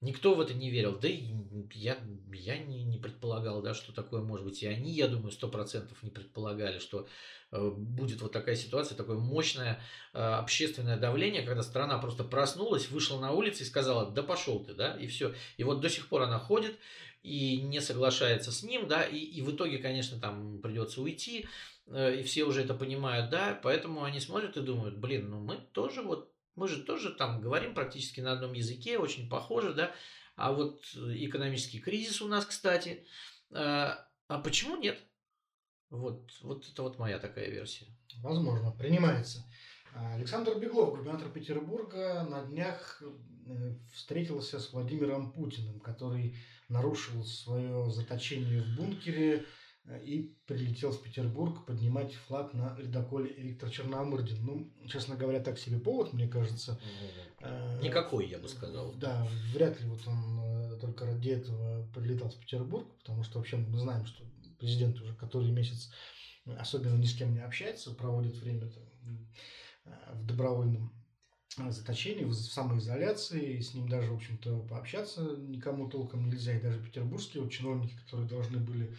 Никто в это не верил. Да и я, я не, не предполагал, да, что такое может быть. И они, я думаю, сто процентов не предполагали, что э, будет вот такая ситуация, такое мощное э, общественное давление, когда страна просто проснулась, вышла на улицу и сказала, да пошел ты, да, и все. И вот до сих пор она ходит и не соглашается с ним, да, и, и в итоге, конечно, там придется уйти, э, и все уже это понимают, да, поэтому они смотрят и думают, блин, ну мы тоже вот мы же тоже там говорим практически на одном языке, очень похоже, да. А вот экономический кризис у нас, кстати. А, а почему нет? Вот, вот это вот моя такая версия. Возможно, принимается. Александр Беглов, губернатор Петербурга, на днях э, встретился с Владимиром Путиным, который нарушил свое заточение в бункере Э, и прилетел в Петербург поднимать флаг на ледоколе Виктор Черномырдин. Ну, честно говоря, так себе повод, мне кажется. Э, Никакой, я бы сказал. Да, вряд ли вот он э, только ради этого прилетал в Петербург, потому что вообще мы знаем, что президент уже который месяц особенно ни с кем не общается, проводит время в добровольном заточении, в самоизоляции, и с ним даже, в общем-то, пообщаться никому толком нельзя, и даже петербургские вот чиновники, которые должны были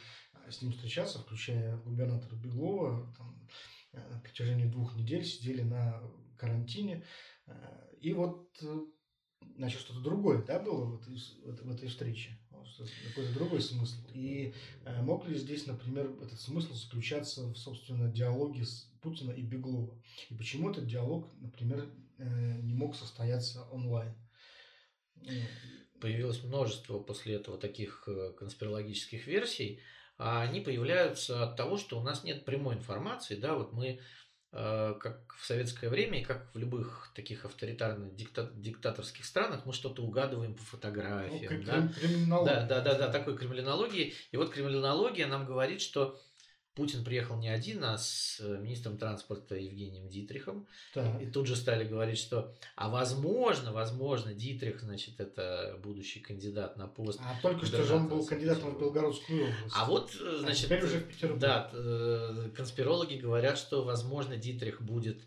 с ним встречаться, включая губернатора Беглова, там, на протяжении двух недель сидели на карантине. И вот значит, что-то другое, да, было в этой, в этой встрече, какой-то другой смысл. И э, мог ли здесь, например, этот смысл заключаться в, собственно, диалоге с Путина и Беглова? И почему этот диалог, например, э, не мог состояться онлайн? Появилось множество после этого таких э, конспирологических версий, они появляются от того, что у нас нет прямой информации, да, вот мы Э, как в советское время и как в любых таких авторитарных дикта- диктаторских странах мы что-то угадываем по фотографиям. Ну, да? да, да, да, да, такой криминологии. И вот криминология нам говорит, что Путин приехал не один, а с э, министром транспорта Евгением Дитрихом. Так. И тут же стали говорить, что, а возможно, возможно, Дитрих, значит, это будущий кандидат на пост. А только что же он был кандидатом в Белгородскую область. А вот, э, а значит, а теперь уже в Петербург. Да, э, конспирологи говорят, что, возможно, Дитрих будет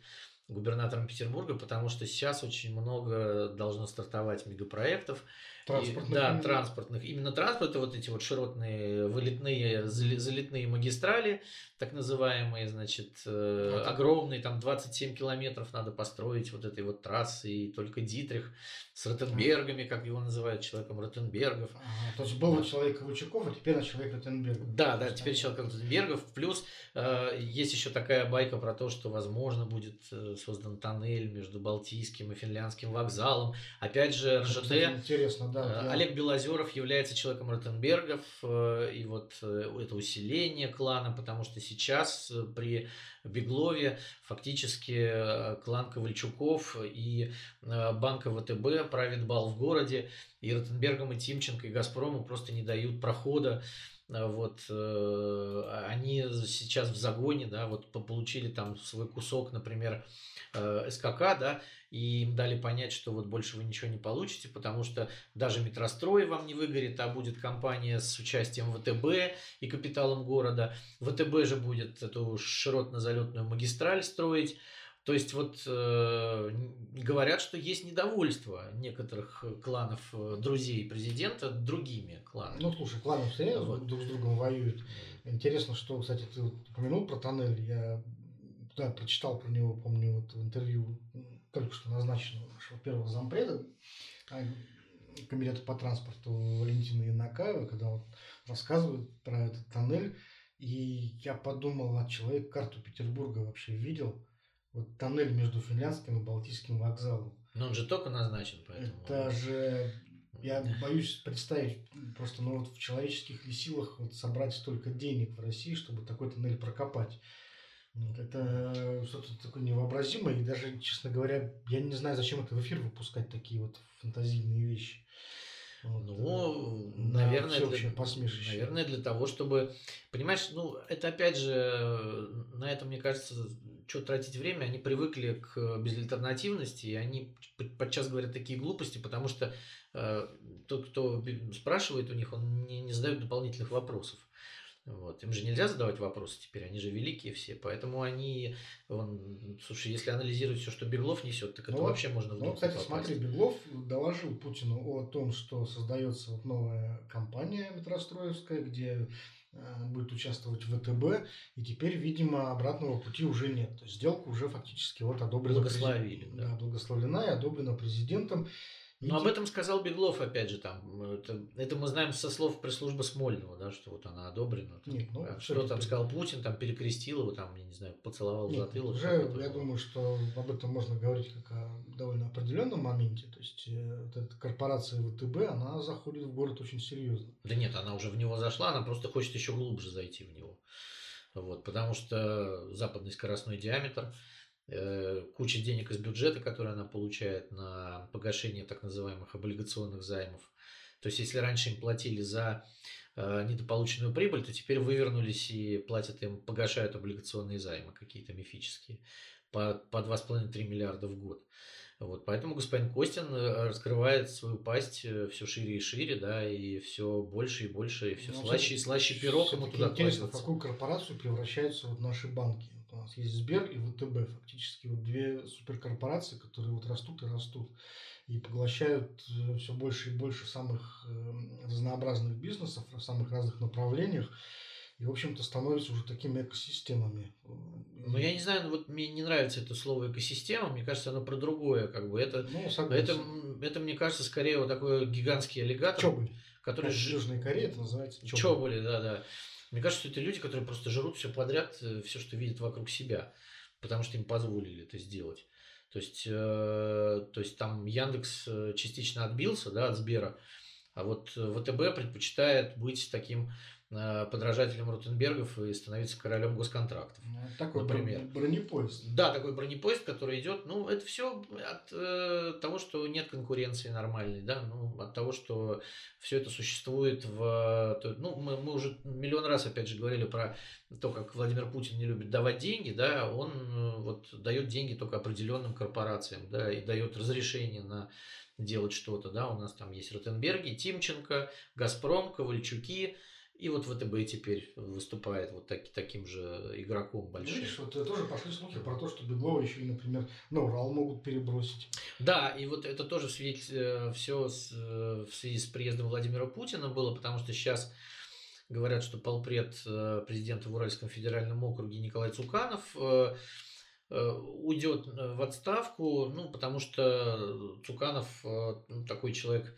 губернатором Петербурга, потому что сейчас очень много должно стартовать мегапроектов. Транспортных. И, да, транспортных. Именно транспорт, вот эти вот широтные вылетные, залетные магистрали, так называемые, значит, э, огромные, там 27 километров надо построить вот этой вот трассы, и только Дитрих с Ротенбергами, как его называют, человеком Ротенбергов. Ага, то есть был да. человек Ковальчуков, а теперь человек Ротенбергов. Да, да, теперь человек Ротенбергов. Плюс э, есть еще такая байка про то, что, возможно, будет э, создан тоннель между Балтийским и Финляндским вокзалом. Опять же, РЖД. Интересно, да. Э, Олег Белозеров является человеком Ротенбергов, э, и вот э, это усиление клана, потому что сейчас э, при Беглове фактически э, клан Ковальчуков и э, банка ВТБ правит бал в городе, и Ротенбергам, и Тимченко, и Газпрому просто не дают прохода вот они сейчас в загоне, да, вот получили там свой кусок, например, СКК, да, и им дали понять, что вот больше вы ничего не получите, потому что даже метрострой вам не выгорит, а будет компания с участием ВТБ и капиталом города. ВТБ же будет эту широтно-залетную магистраль строить. То есть вот э, говорят, что есть недовольство некоторых кланов э, друзей президента другими кланами. Ну слушай, кланы все вот. друг с другом воюют. Интересно, что, кстати, ты упомянул про тоннель. Я да, прочитал про него, помню, вот в интервью только что назначенного нашего первого зампреда а, комитета по транспорту Валентина Янакаева, когда он рассказывает про этот тоннель, и я подумал, а человек карту Петербурга вообще видел? Вот тоннель между Финляндским и Балтийским вокзалом. Но он же только назначен, поэтому... Это же... Я боюсь представить просто, ну вот в человеческих ли силах вот собрать столько денег в России, чтобы такой тоннель прокопать. Это что-то такое невообразимое. И даже, честно говоря, я не знаю, зачем это в эфир выпускать такие вот фантазийные вещи. Вот, ну, э, наверное, для, наверное, для того, чтобы, понимаешь, ну, это опять же, на этом, мне кажется, что тратить время, они привыкли к безальтернативности, и они подчас говорят такие глупости, потому что э, тот, кто спрашивает у них, он не, не задает дополнительных вопросов. Вот. Им же нельзя задавать вопросы теперь, они же великие все, поэтому они, он, слушай, если анализировать все, что Беглов несет, так это ну, вообще можно в Ну, кстати, попасть. смотри, Беглов доложил Путину о том, что создается вот новая компания метростроевская, где э, будет участвовать ВТБ, и теперь, видимо, обратного пути уже нет. То есть сделка уже фактически вот одобрена. Благословили. Да. да, благословлена и одобрена президентом. Но об этом сказал Беглов, опять же, там, это, это мы знаем со слов пресс-службы Смольного, да, что вот она одобрена. Там, Нет, ну, а что там сказал Путин, там перекрестил его, там, я не знаю, поцеловал Нет, затылок. Уже, я думаю, что об этом можно говорить как о довольно определенном моменте. То есть, э, вот эта корпорация ВТБ, она заходит в город очень серьезно. Да нет, она уже в него зашла, она просто хочет еще глубже зайти в него. Вот, потому что западный скоростной диаметр – куча денег из бюджета, которые она получает на погашение так называемых облигационных займов. То есть, если раньше им платили за э, недополученную прибыль, то теперь вывернулись и платят им, погашают облигационные займы какие-то мифические по, по 2,5-3 миллиарда в год. Вот, поэтому господин Костин э, раскрывает свою пасть все шире и шире, да, и все больше и больше, и все ну, слаще и слаще пирог ему туда Интересно, в какую корпорацию превращаются вот наши банки? У нас есть Сбер и ВТБ, фактически вот две суперкорпорации, которые вот растут и растут и поглощают э, все больше и больше самых эм, разнообразных бизнесов в самых разных направлениях. и, в общем-то, становятся уже такими экосистемами. Ну, я не знаю, вот мне не нравится это слово экосистема, мне кажется, оно про другое, как бы. Это, ну, это, это, мне кажется, скорее вот такой гигантский аллигатор. Чобыль. Который в Южной Корее это называется чобыли. Чобыли, да, да. Мне кажется, что это люди, которые просто жрут все подряд, э, все, что видят вокруг себя, потому что им позволили это сделать. То есть, э, то есть там Яндекс э, частично отбился да, от Сбера, а вот ВТБ предпочитает быть таким Э, подражателем Ротенбергов и становиться королем госконтрактов. Ну, такой например. бронепоезд. Да, такой бронепоезд, который идет. Ну, это все от э, того, что нет конкуренции нормальной, да, ну, от того, что все это существует в. Ну, мы, мы уже миллион раз, опять же, говорили про то, как Владимир Путин не любит давать деньги, да, он э, вот дает деньги только определенным корпорациям, да, и дает разрешение на делать что-то, да, у нас там есть Ротенберги, Тимченко, Газпром, Ковальчуки, и вот ВТБ теперь выступает вот так, таким же игроком большим. Видишь, вот тоже пошли слухи про то, что Беглова еще и, например, на Урал могут перебросить. Да, и вот это тоже все в связи с приездом Владимира Путина было, потому что сейчас говорят, что полпред э, президента в Уральском федеральном округе Николай Цуканов э, э, уйдет в отставку, ну, потому что Цуканов ну, такой человек,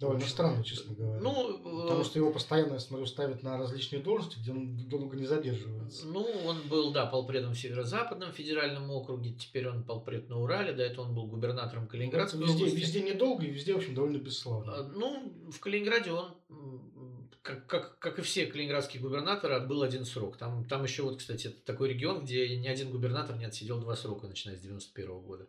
Довольно странно, честно говоря. Ну, Потому что его постоянно, я смотрю, ставят на различные должности, где он долго не задерживается. Ну, он был, да, полпредом в Северо-Западном федеральном округе, теперь он полпред на Урале, до этого он был губернатором Калининградской везде, области. Везде недолго и везде, в общем, довольно бесславно. А, ну, в Калининграде он, как, как, как и все калининградские губернаторы, отбыл один срок. Там, там еще вот, кстати, это такой регион, где ни один губернатор не отсидел два срока, начиная с 91 года.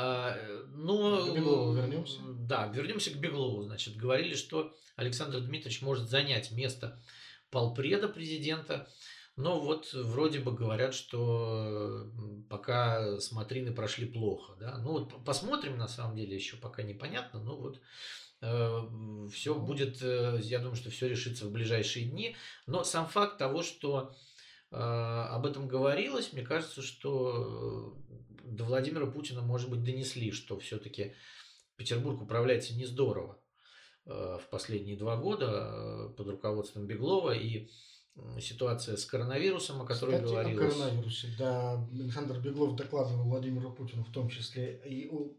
А, но, к Беглову вернемся. Да, вернемся к Беглову. Значит, говорили, что Александр Дмитриевич может занять место полпреда президента. Но вот вроде бы говорят, что пока смотрины прошли плохо. Да? Ну вот посмотрим, на самом деле, еще пока непонятно. Но вот э, все будет, э, я думаю, что все решится в ближайшие дни. Но сам факт того, что э, об этом говорилось, мне кажется, что до Владимира Путина, может быть, донесли, что все-таки Петербург управляется не здорово э, в последние два года э, под руководством Беглова и ситуация с коронавирусом, о которой Кстати, говорилось. о коронавирусе, да. Александр Беглов докладывал Владимиру Путину в том числе и о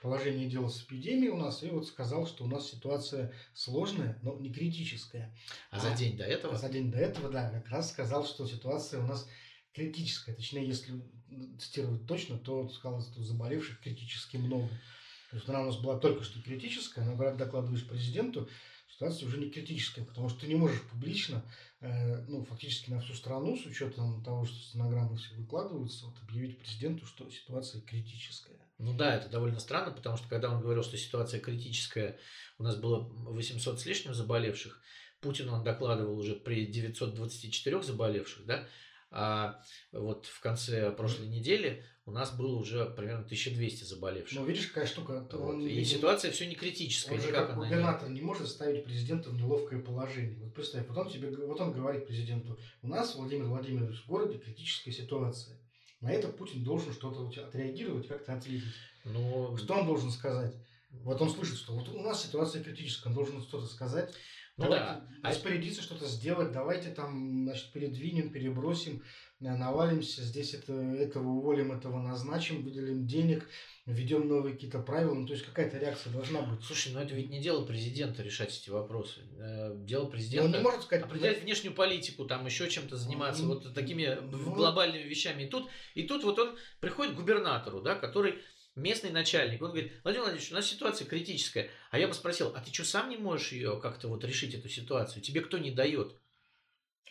положении дела с эпидемией у нас, и вот сказал, что у нас ситуация сложная, но не критическая. А, а за день до этого? За день до этого, да, как раз сказал, что ситуация у нас критическая. Точнее, если цитировать точно, то сказал, что заболевших критически много. То есть она у нас была только что критическая, но когда докладываешь президенту, ситуация уже не критическая, потому что ты не можешь публично, э, ну, фактически на всю страну, с учетом того, что стенограммы все выкладываются, вот, объявить президенту, что ситуация критическая. Ну да, это довольно странно, потому что когда он говорил, что ситуация критическая, у нас было 800 с лишним заболевших, Путину он докладывал уже при 924 заболевших, да, вот в конце прошлой недели у нас было уже примерно 1200 заболевших. Ну, видишь, какая штука. Вот. Он, и ситуация все не критическая. Он же как губернатор не... не может ставить президента в неловкое положение. Вот представь, вот он, тебе, вот он говорит президенту, у нас, Владимир Владимирович, в городе критическая ситуация. На это Путин должен что-то отреагировать, как-то ответить. Но... Что он должен сказать? Вот он слышит, что вот у нас ситуация критическая, он должен что-то сказать. Ну давайте да. А распорядиться, что-то сделать, давайте там, значит, передвинем, перебросим, э, навалимся, здесь это, этого уволим, этого назначим, выделим денег, введем новые какие-то правила, ну, то есть какая-то реакция должна быть. Слушай, ну это ведь не дело президента решать эти вопросы. Э, дело президента он не может сказать, определять да? внешнюю политику, там еще чем-то заниматься, ну, вот такими ну, глобальными вещами. И тут, и тут вот он приходит к губернатору, да, который местный начальник, он говорит, Владимир Владимирович, у нас ситуация критическая. А я бы спросил, а ты что, сам не можешь ее как-то вот решить, эту ситуацию? Тебе кто не дает?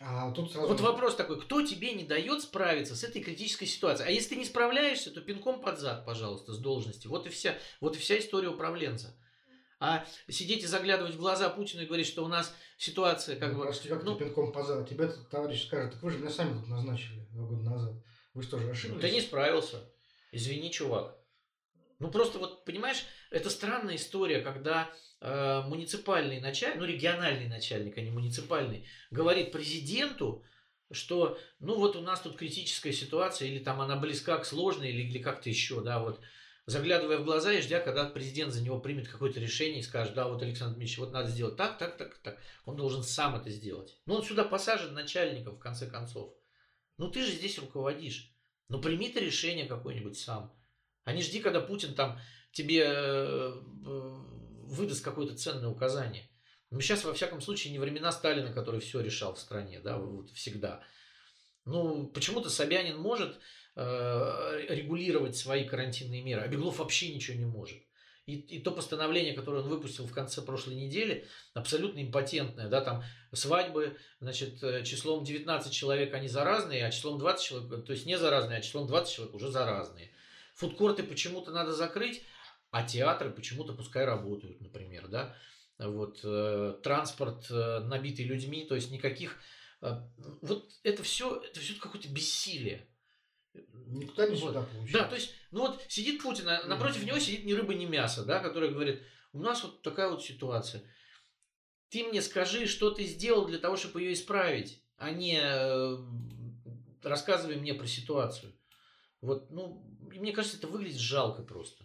А тут сразу... Вот вопрос такой, кто тебе не дает справиться с этой критической ситуацией? А если ты не справляешься, то пинком под зад, пожалуйста, с должности. Вот и вся, вот и вся история управленца. А сидеть и заглядывать в глаза Путину и говорить, что у нас ситуация как ну, бы... Прости, как ну, пинком под зад? Тебе товарищ скажет, так вы же меня сами тут назначили два года назад. Вы что же ошиблись? Ну, ты не справился. Извини, чувак. Ну просто вот, понимаешь, это странная история, когда э, муниципальный начальник, ну региональный начальник, а не муниципальный, говорит президенту, что ну вот у нас тут критическая ситуация, или там она близка к сложной, или, или как-то еще, да, вот. заглядывая в глаза и ждя, когда президент за него примет какое-то решение и скажет, да, вот Александр Дмитриевич, вот надо сделать так, так, так, так. Он должен сам это сделать. Ну, он сюда посажен начальником, в конце концов. Ну, ты же здесь руководишь. Ну, прими ты решение какое-нибудь сам. А не жди, когда Путин там тебе э, выдаст какое-то ценное указание. Ну, сейчас, во всяком случае, не времена Сталина, который все решал в стране, да, вот всегда. Ну, почему-то Собянин может э, регулировать свои карантинные меры, а Беглов вообще ничего не может. И, и то постановление, которое он выпустил в конце прошлой недели, абсолютно импотентное, да, там свадьбы, значит, э, числом 19 человек они заразные, а числом 20 человек, то есть не заразные, а числом 20 человек уже заразные. Фудкорты почему-то надо закрыть, а театры почему-то пускай работают, например, да. Вот, э, транспорт э, набитый людьми, то есть никаких а, вот это все, это все какое-то бессилие. Никуда не вот. сюда получается. Да, то есть, ну вот сидит Путин, а напротив mm-hmm. него сидит ни рыба, ни мясо, да, который говорит, у нас вот такая вот ситуация. Ты мне скажи, что ты сделал для того, чтобы ее исправить, а не э, рассказывай мне про ситуацию. Вот, ну, мне кажется, это выглядит жалко просто.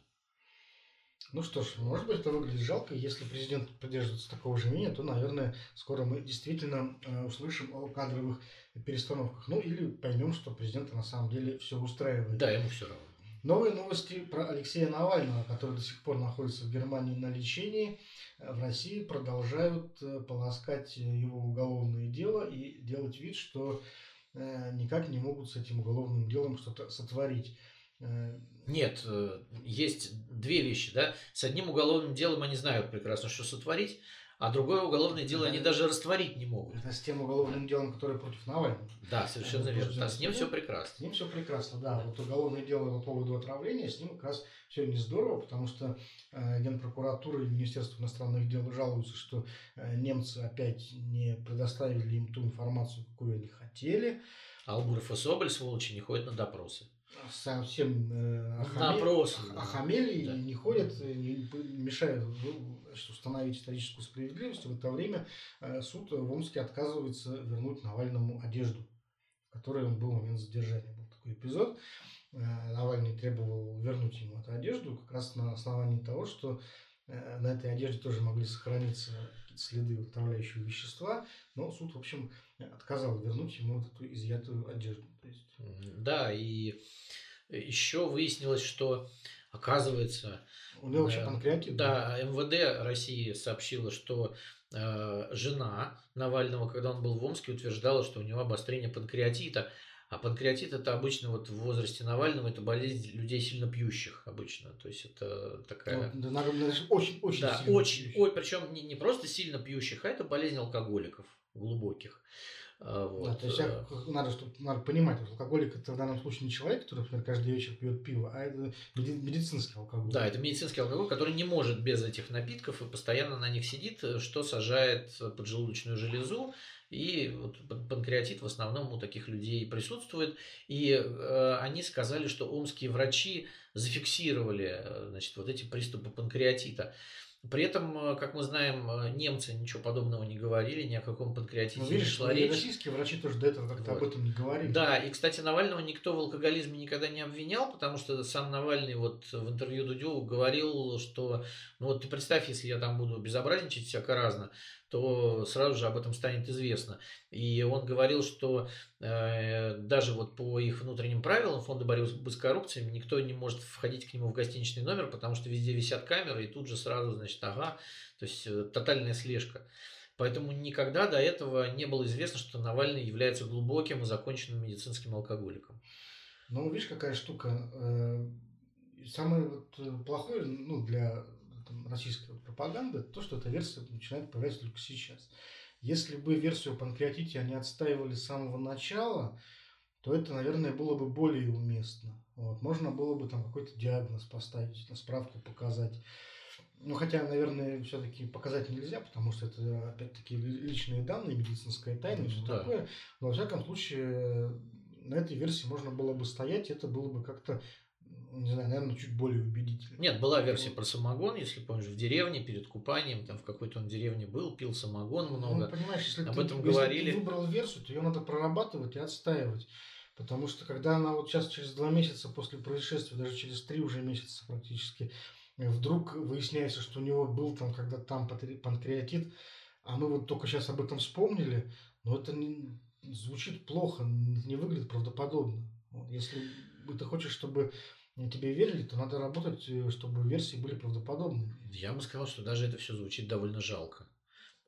Ну что ж, может быть, это выглядит жалко. Если президент придерживается такого же мнения, то, наверное, скоро мы действительно э, услышим о кадровых перестановках. Ну или поймем, что президента на самом деле все устраивает. Да, ему все равно. Новые новости про Алексея Навального, который до сих пор находится в Германии на лечении. Э, в России продолжают э, полоскать его уголовное дело и делать вид, что никак не могут с этим уголовным делом что-то сотворить. Нет, э, есть две вещи, да. С одним уголовным делом они знают прекрасно, что сотворить, а другое уголовное дело они даже растворить не могут. Это с тем уголовным делом, которое против Навального. Да, совершенно верно. Да, с ним все прекрасно. С ним все прекрасно, да. Вот уголовное дело по поводу отравления, с ним как раз все не здорово, потому что э, Генпрокуратура и Министерство иностранных дел жалуются, что э, немцы опять не предоставили им ту информацию, какую они хотели. Албуров и Соболь, сволочи, не ходят на допросы совсем э, охаме... охамели да. и не ходят, не мешают значит, установить историческую справедливость. В это время э, суд в Омске отказывается вернуть Навальному одежду, в которой он был в момент задержания. Был такой эпизод. Э, Навальный требовал вернуть ему эту одежду как раз на основании того, что э, на этой одежде тоже могли сохраниться следы отравляющего вещества, но суд, в общем, отказал вернуть ему вот эту изъятую одежду. То есть... Да, и еще выяснилось, что оказывается... У него вообще панкреатит? Да, МВД России сообщила, что э, жена Навального, когда он был в Омске, утверждала, что у него обострение панкреатита. А панкреатит это обычно вот в возрасте Навального это болезнь людей сильно пьющих обычно. То есть это такая. Ну, да, очень, очень да, сильно очень, ой, причем не, не просто сильно пьющих, а это болезнь алкоголиков глубоких. А, вот. Да, то есть э, надо, чтобы, надо понимать, что алкоголик это в данном случае не человек, который, например, каждый вечер пьет пиво, а это медицинский алкоголь. Да, это медицинский алкоголь, который не может без этих напитков и постоянно на них сидит, э, что сажает поджелудочную железу, и вот панкреатит в основном у таких людей присутствует. И э, они сказали, что омские врачи зафиксировали э, значит, вот эти приступы панкреатита. При этом, э, как мы знаем, э, немцы ничего подобного не говорили, ни о каком панкреатите ну, видишь, не шла речь. российские врачи тоже до этого как-то вот. об этом не говорили. Да, и, кстати, Навального никто в алкоголизме никогда не обвинял, потому что сам Навальный вот в интервью Дудю говорил, что, ну вот ты представь, если я там буду безобразничать всяко разно, то сразу же об этом станет известно. И он говорил, что э, даже вот по их внутренним правилам фонда борьбы с коррупцией никто не может входить к нему в гостиничный номер, потому что везде висят камеры, и тут же сразу, значит, ага, то есть э, тотальная слежка. Поэтому никогда до этого не было известно, что Навальный является глубоким и законченным медицинским алкоголиком. Ну, видишь, какая штука. Э, самое вот э, плохое ну, для там, российской пропаганды, то, что эта версия начинает появляться только сейчас. Если бы версию о панкреатите они отстаивали с самого начала, то это, наверное, было бы более уместно. Вот. Можно было бы там какой-то диагноз поставить, на справку показать. Ну, хотя, наверное, все-таки показать нельзя, потому что это, опять-таки, личные данные, медицинская тайна и все да. такое. Но, во всяком случае, на этой версии можно было бы стоять, это было бы как-то не знаю, наверное, чуть более убедительно. Нет, была версия про самогон, если помнишь, в деревне перед купанием, там в какой-то он деревне был, пил самогон ну, много. Ну, понимаешь, если Об ты, этом если говорили. ты выбрал версию, то ее надо прорабатывать и отстаивать. Потому что когда она вот сейчас через два месяца после происшествия, даже через три уже месяца практически, вдруг выясняется, что у него был там когда-то там панкреатит, а мы вот только сейчас об этом вспомнили, но это не, звучит плохо, не выглядит правдоподобно. Если ты хочешь, чтобы тебе верили, то надо работать, э, чтобы версии были правдоподобными. Я бы сказал, что даже это все звучит довольно жалко.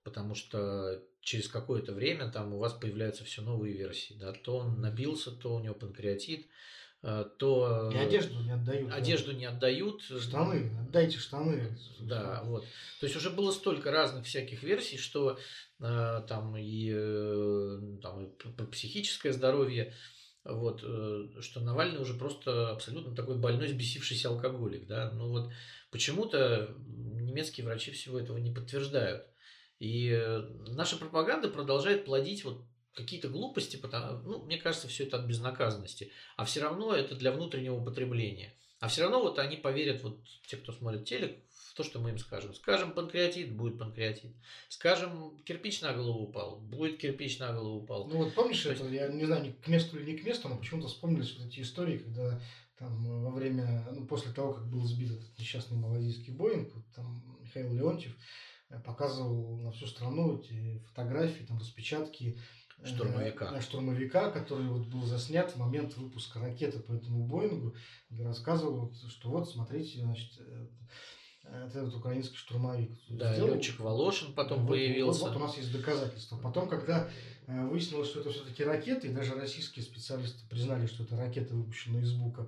Потому что через какое-то время там у вас появляются все новые версии. Да? То он набился, то у него панкреатит, э, то... И одежду не отдают. Одежду да. не отдают. Штаны, отдайте штаны. Да, вот. То есть уже было столько разных всяких версий, что э, там и, э, там и психическое здоровье, вот, э, что Навальный уже просто абсолютно такой больной, сбесившийся алкоголик. Да? Ну вот почему-то немецкие врачи всего этого не подтверждают. И э, наша пропаганда продолжает плодить вот какие-то глупости, потому, ну, мне кажется, все это от безнаказанности. А все равно это для внутреннего употребления. А все равно вот они поверят, вот те, кто смотрит телек, то, что мы им скажем. Скажем панкреатит, будет панкреатит. Скажем кирпич на голову упал, будет кирпич на голову упал. Ну вот помнишь то это, есть... я не знаю, к месту или не к месту, но почему-то вспомнились вот эти истории, когда там во время, ну после того, как был сбит этот несчастный малазийский Боинг, вот, там Михаил Леонтьев э, показывал на всю страну эти фотографии, там распечатки штурмовика. Э, штурмовика, который вот был заснят в момент выпуска ракеты по этому Боингу, где рассказывал, что вот, смотрите, значит, э, этот украинский штурмовик. Да, сделал. летчик Волошин потом вот, появился. Вот, вот у нас есть доказательства. Потом, когда э, выяснилось, что это все-таки ракеты, и даже российские специалисты признали, что это ракета, выпущенная из Бука,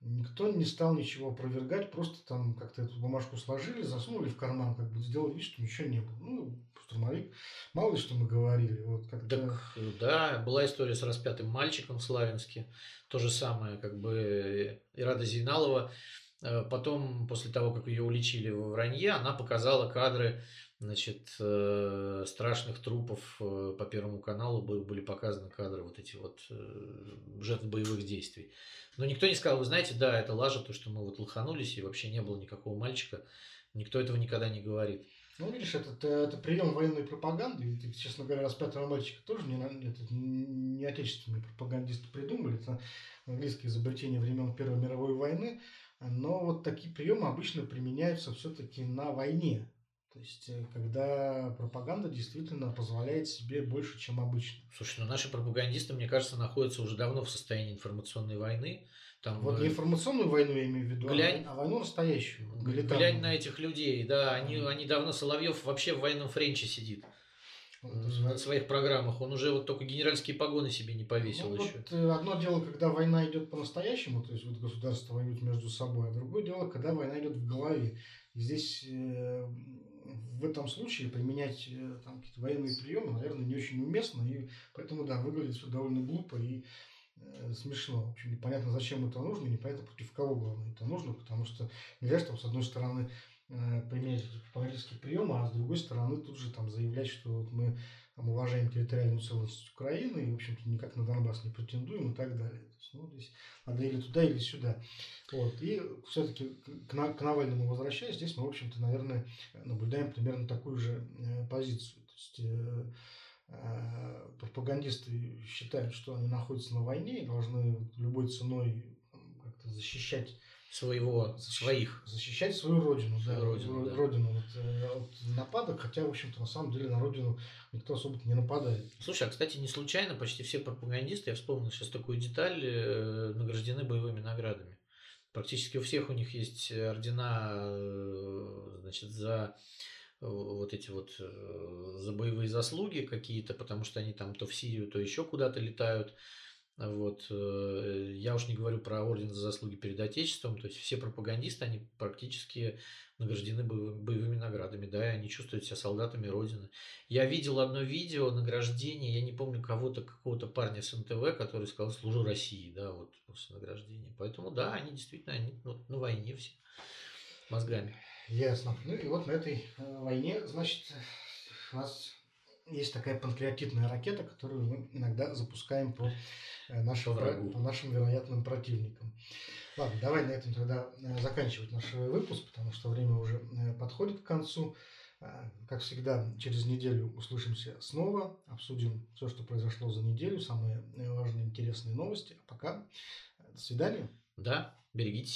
никто не стал ничего опровергать, просто там как-то эту бумажку сложили, засунули в карман, как бы сделали вид, что ничего не было. Ну, штурмовик, мало ли что мы говорили. Вот как так, да, была история с распятым мальчиком в Славянске. То же самое, как бы Ирада Зейналова Э, потом, после того, как ее уличили во вранье, она показала кадры значит, э, страшных трупов э, по Первому каналу были показаны кадры вот эти вот жертв боевых действий. Но никто не сказал, вы знаете, да, это лажа, то, что мы вот лоханулись, и вообще не было никакого мальчика. Никто этого никогда не говорит. Ну, видишь, это, это прием военной пропаганды. И, честно говоря, распятого мальчика тоже не, это, не отечественные пропагандисты придумали. Это английское изобретение времен Первой мировой войны. Но вот такие приемы обычно применяются все-таки на войне. То есть, э, когда пропаганда действительно позволяет себе больше, чем обычно. Слушай, ну наши пропагандисты, мне кажется, находятся уже давно в состоянии информационной войны. Там, вот не информационную войну я имею в виду, а глянь, а войну настоящую. Глянь на этих людей, да, они, они давно, Соловьев вообще в военном френче сидит на своих программах. Он уже вот только генеральские погоны себе не повесил ну, еще. Вот э, одно дело, когда война идет по-настоящему, то есть вот государства воюют между собой, а другое дело, когда война идет в голове. И здесь э, в этом случае применять э, там, какие-то военные приемы, наверное, не очень уместно, и поэтому, да, выглядит все довольно глупо и э, смешно. В общем, непонятно, зачем это нужно, непонятно, против кого главное это нужно, потому что нельзя, чтобы с одной стороны Э, применять пропагандистские приемы, а с другой стороны тут же там заявлять, что вот мы там, уважаем территориальную целостность Украины и, в общем-то, никак на Донбасс не претендуем и так далее. То есть, ну, здесь надо или туда, или сюда. Вот. И все-таки к, к Навальному возвращаясь, здесь мы, в общем-то, наверное, наблюдаем примерно такую же э, позицию. То есть, э, э, пропагандисты считают, что они находятся на войне и должны любой ценой как-то защищать своего, своих. Защищать свою родину, свою да, родину, да. родину вот, э, от нападок, хотя, в общем-то, на самом деле на родину никто особо не нападает. Слушай, а, кстати, не случайно почти все пропагандисты, я вспомнил сейчас такую деталь, э, награждены боевыми наградами. Практически у всех у них есть ордена, э, значит, за вот эти вот за боевые заслуги какие-то, потому что они там то в Сирию, то еще куда-то летают. Вот. Э, я уж не говорю про орден за заслуги перед Отечеством. То есть все пропагандисты, они практически награждены боевыми наградами, да, и они чувствуют себя солдатами Родины. Я видел одно видео награждения, я не помню кого-то, какого-то парня с НТВ, который сказал «служу России», да, вот после награждения. Поэтому, да, они действительно они, ну, на войне все мозгами. Ясно. Ну и вот на этой э, войне, значит, у нас есть такая панкреатитная ракета, которую мы иногда запускаем по Э, нашим, врагу. по нашим вероятным противникам. Ладно, давай на этом тогда э, заканчивать наш выпуск, потому что время уже э, подходит к концу. Как всегда, через неделю услышимся снова, обсудим все, что произошло за неделю, самые важные интересные новости. А пока до свидания. Да, берегите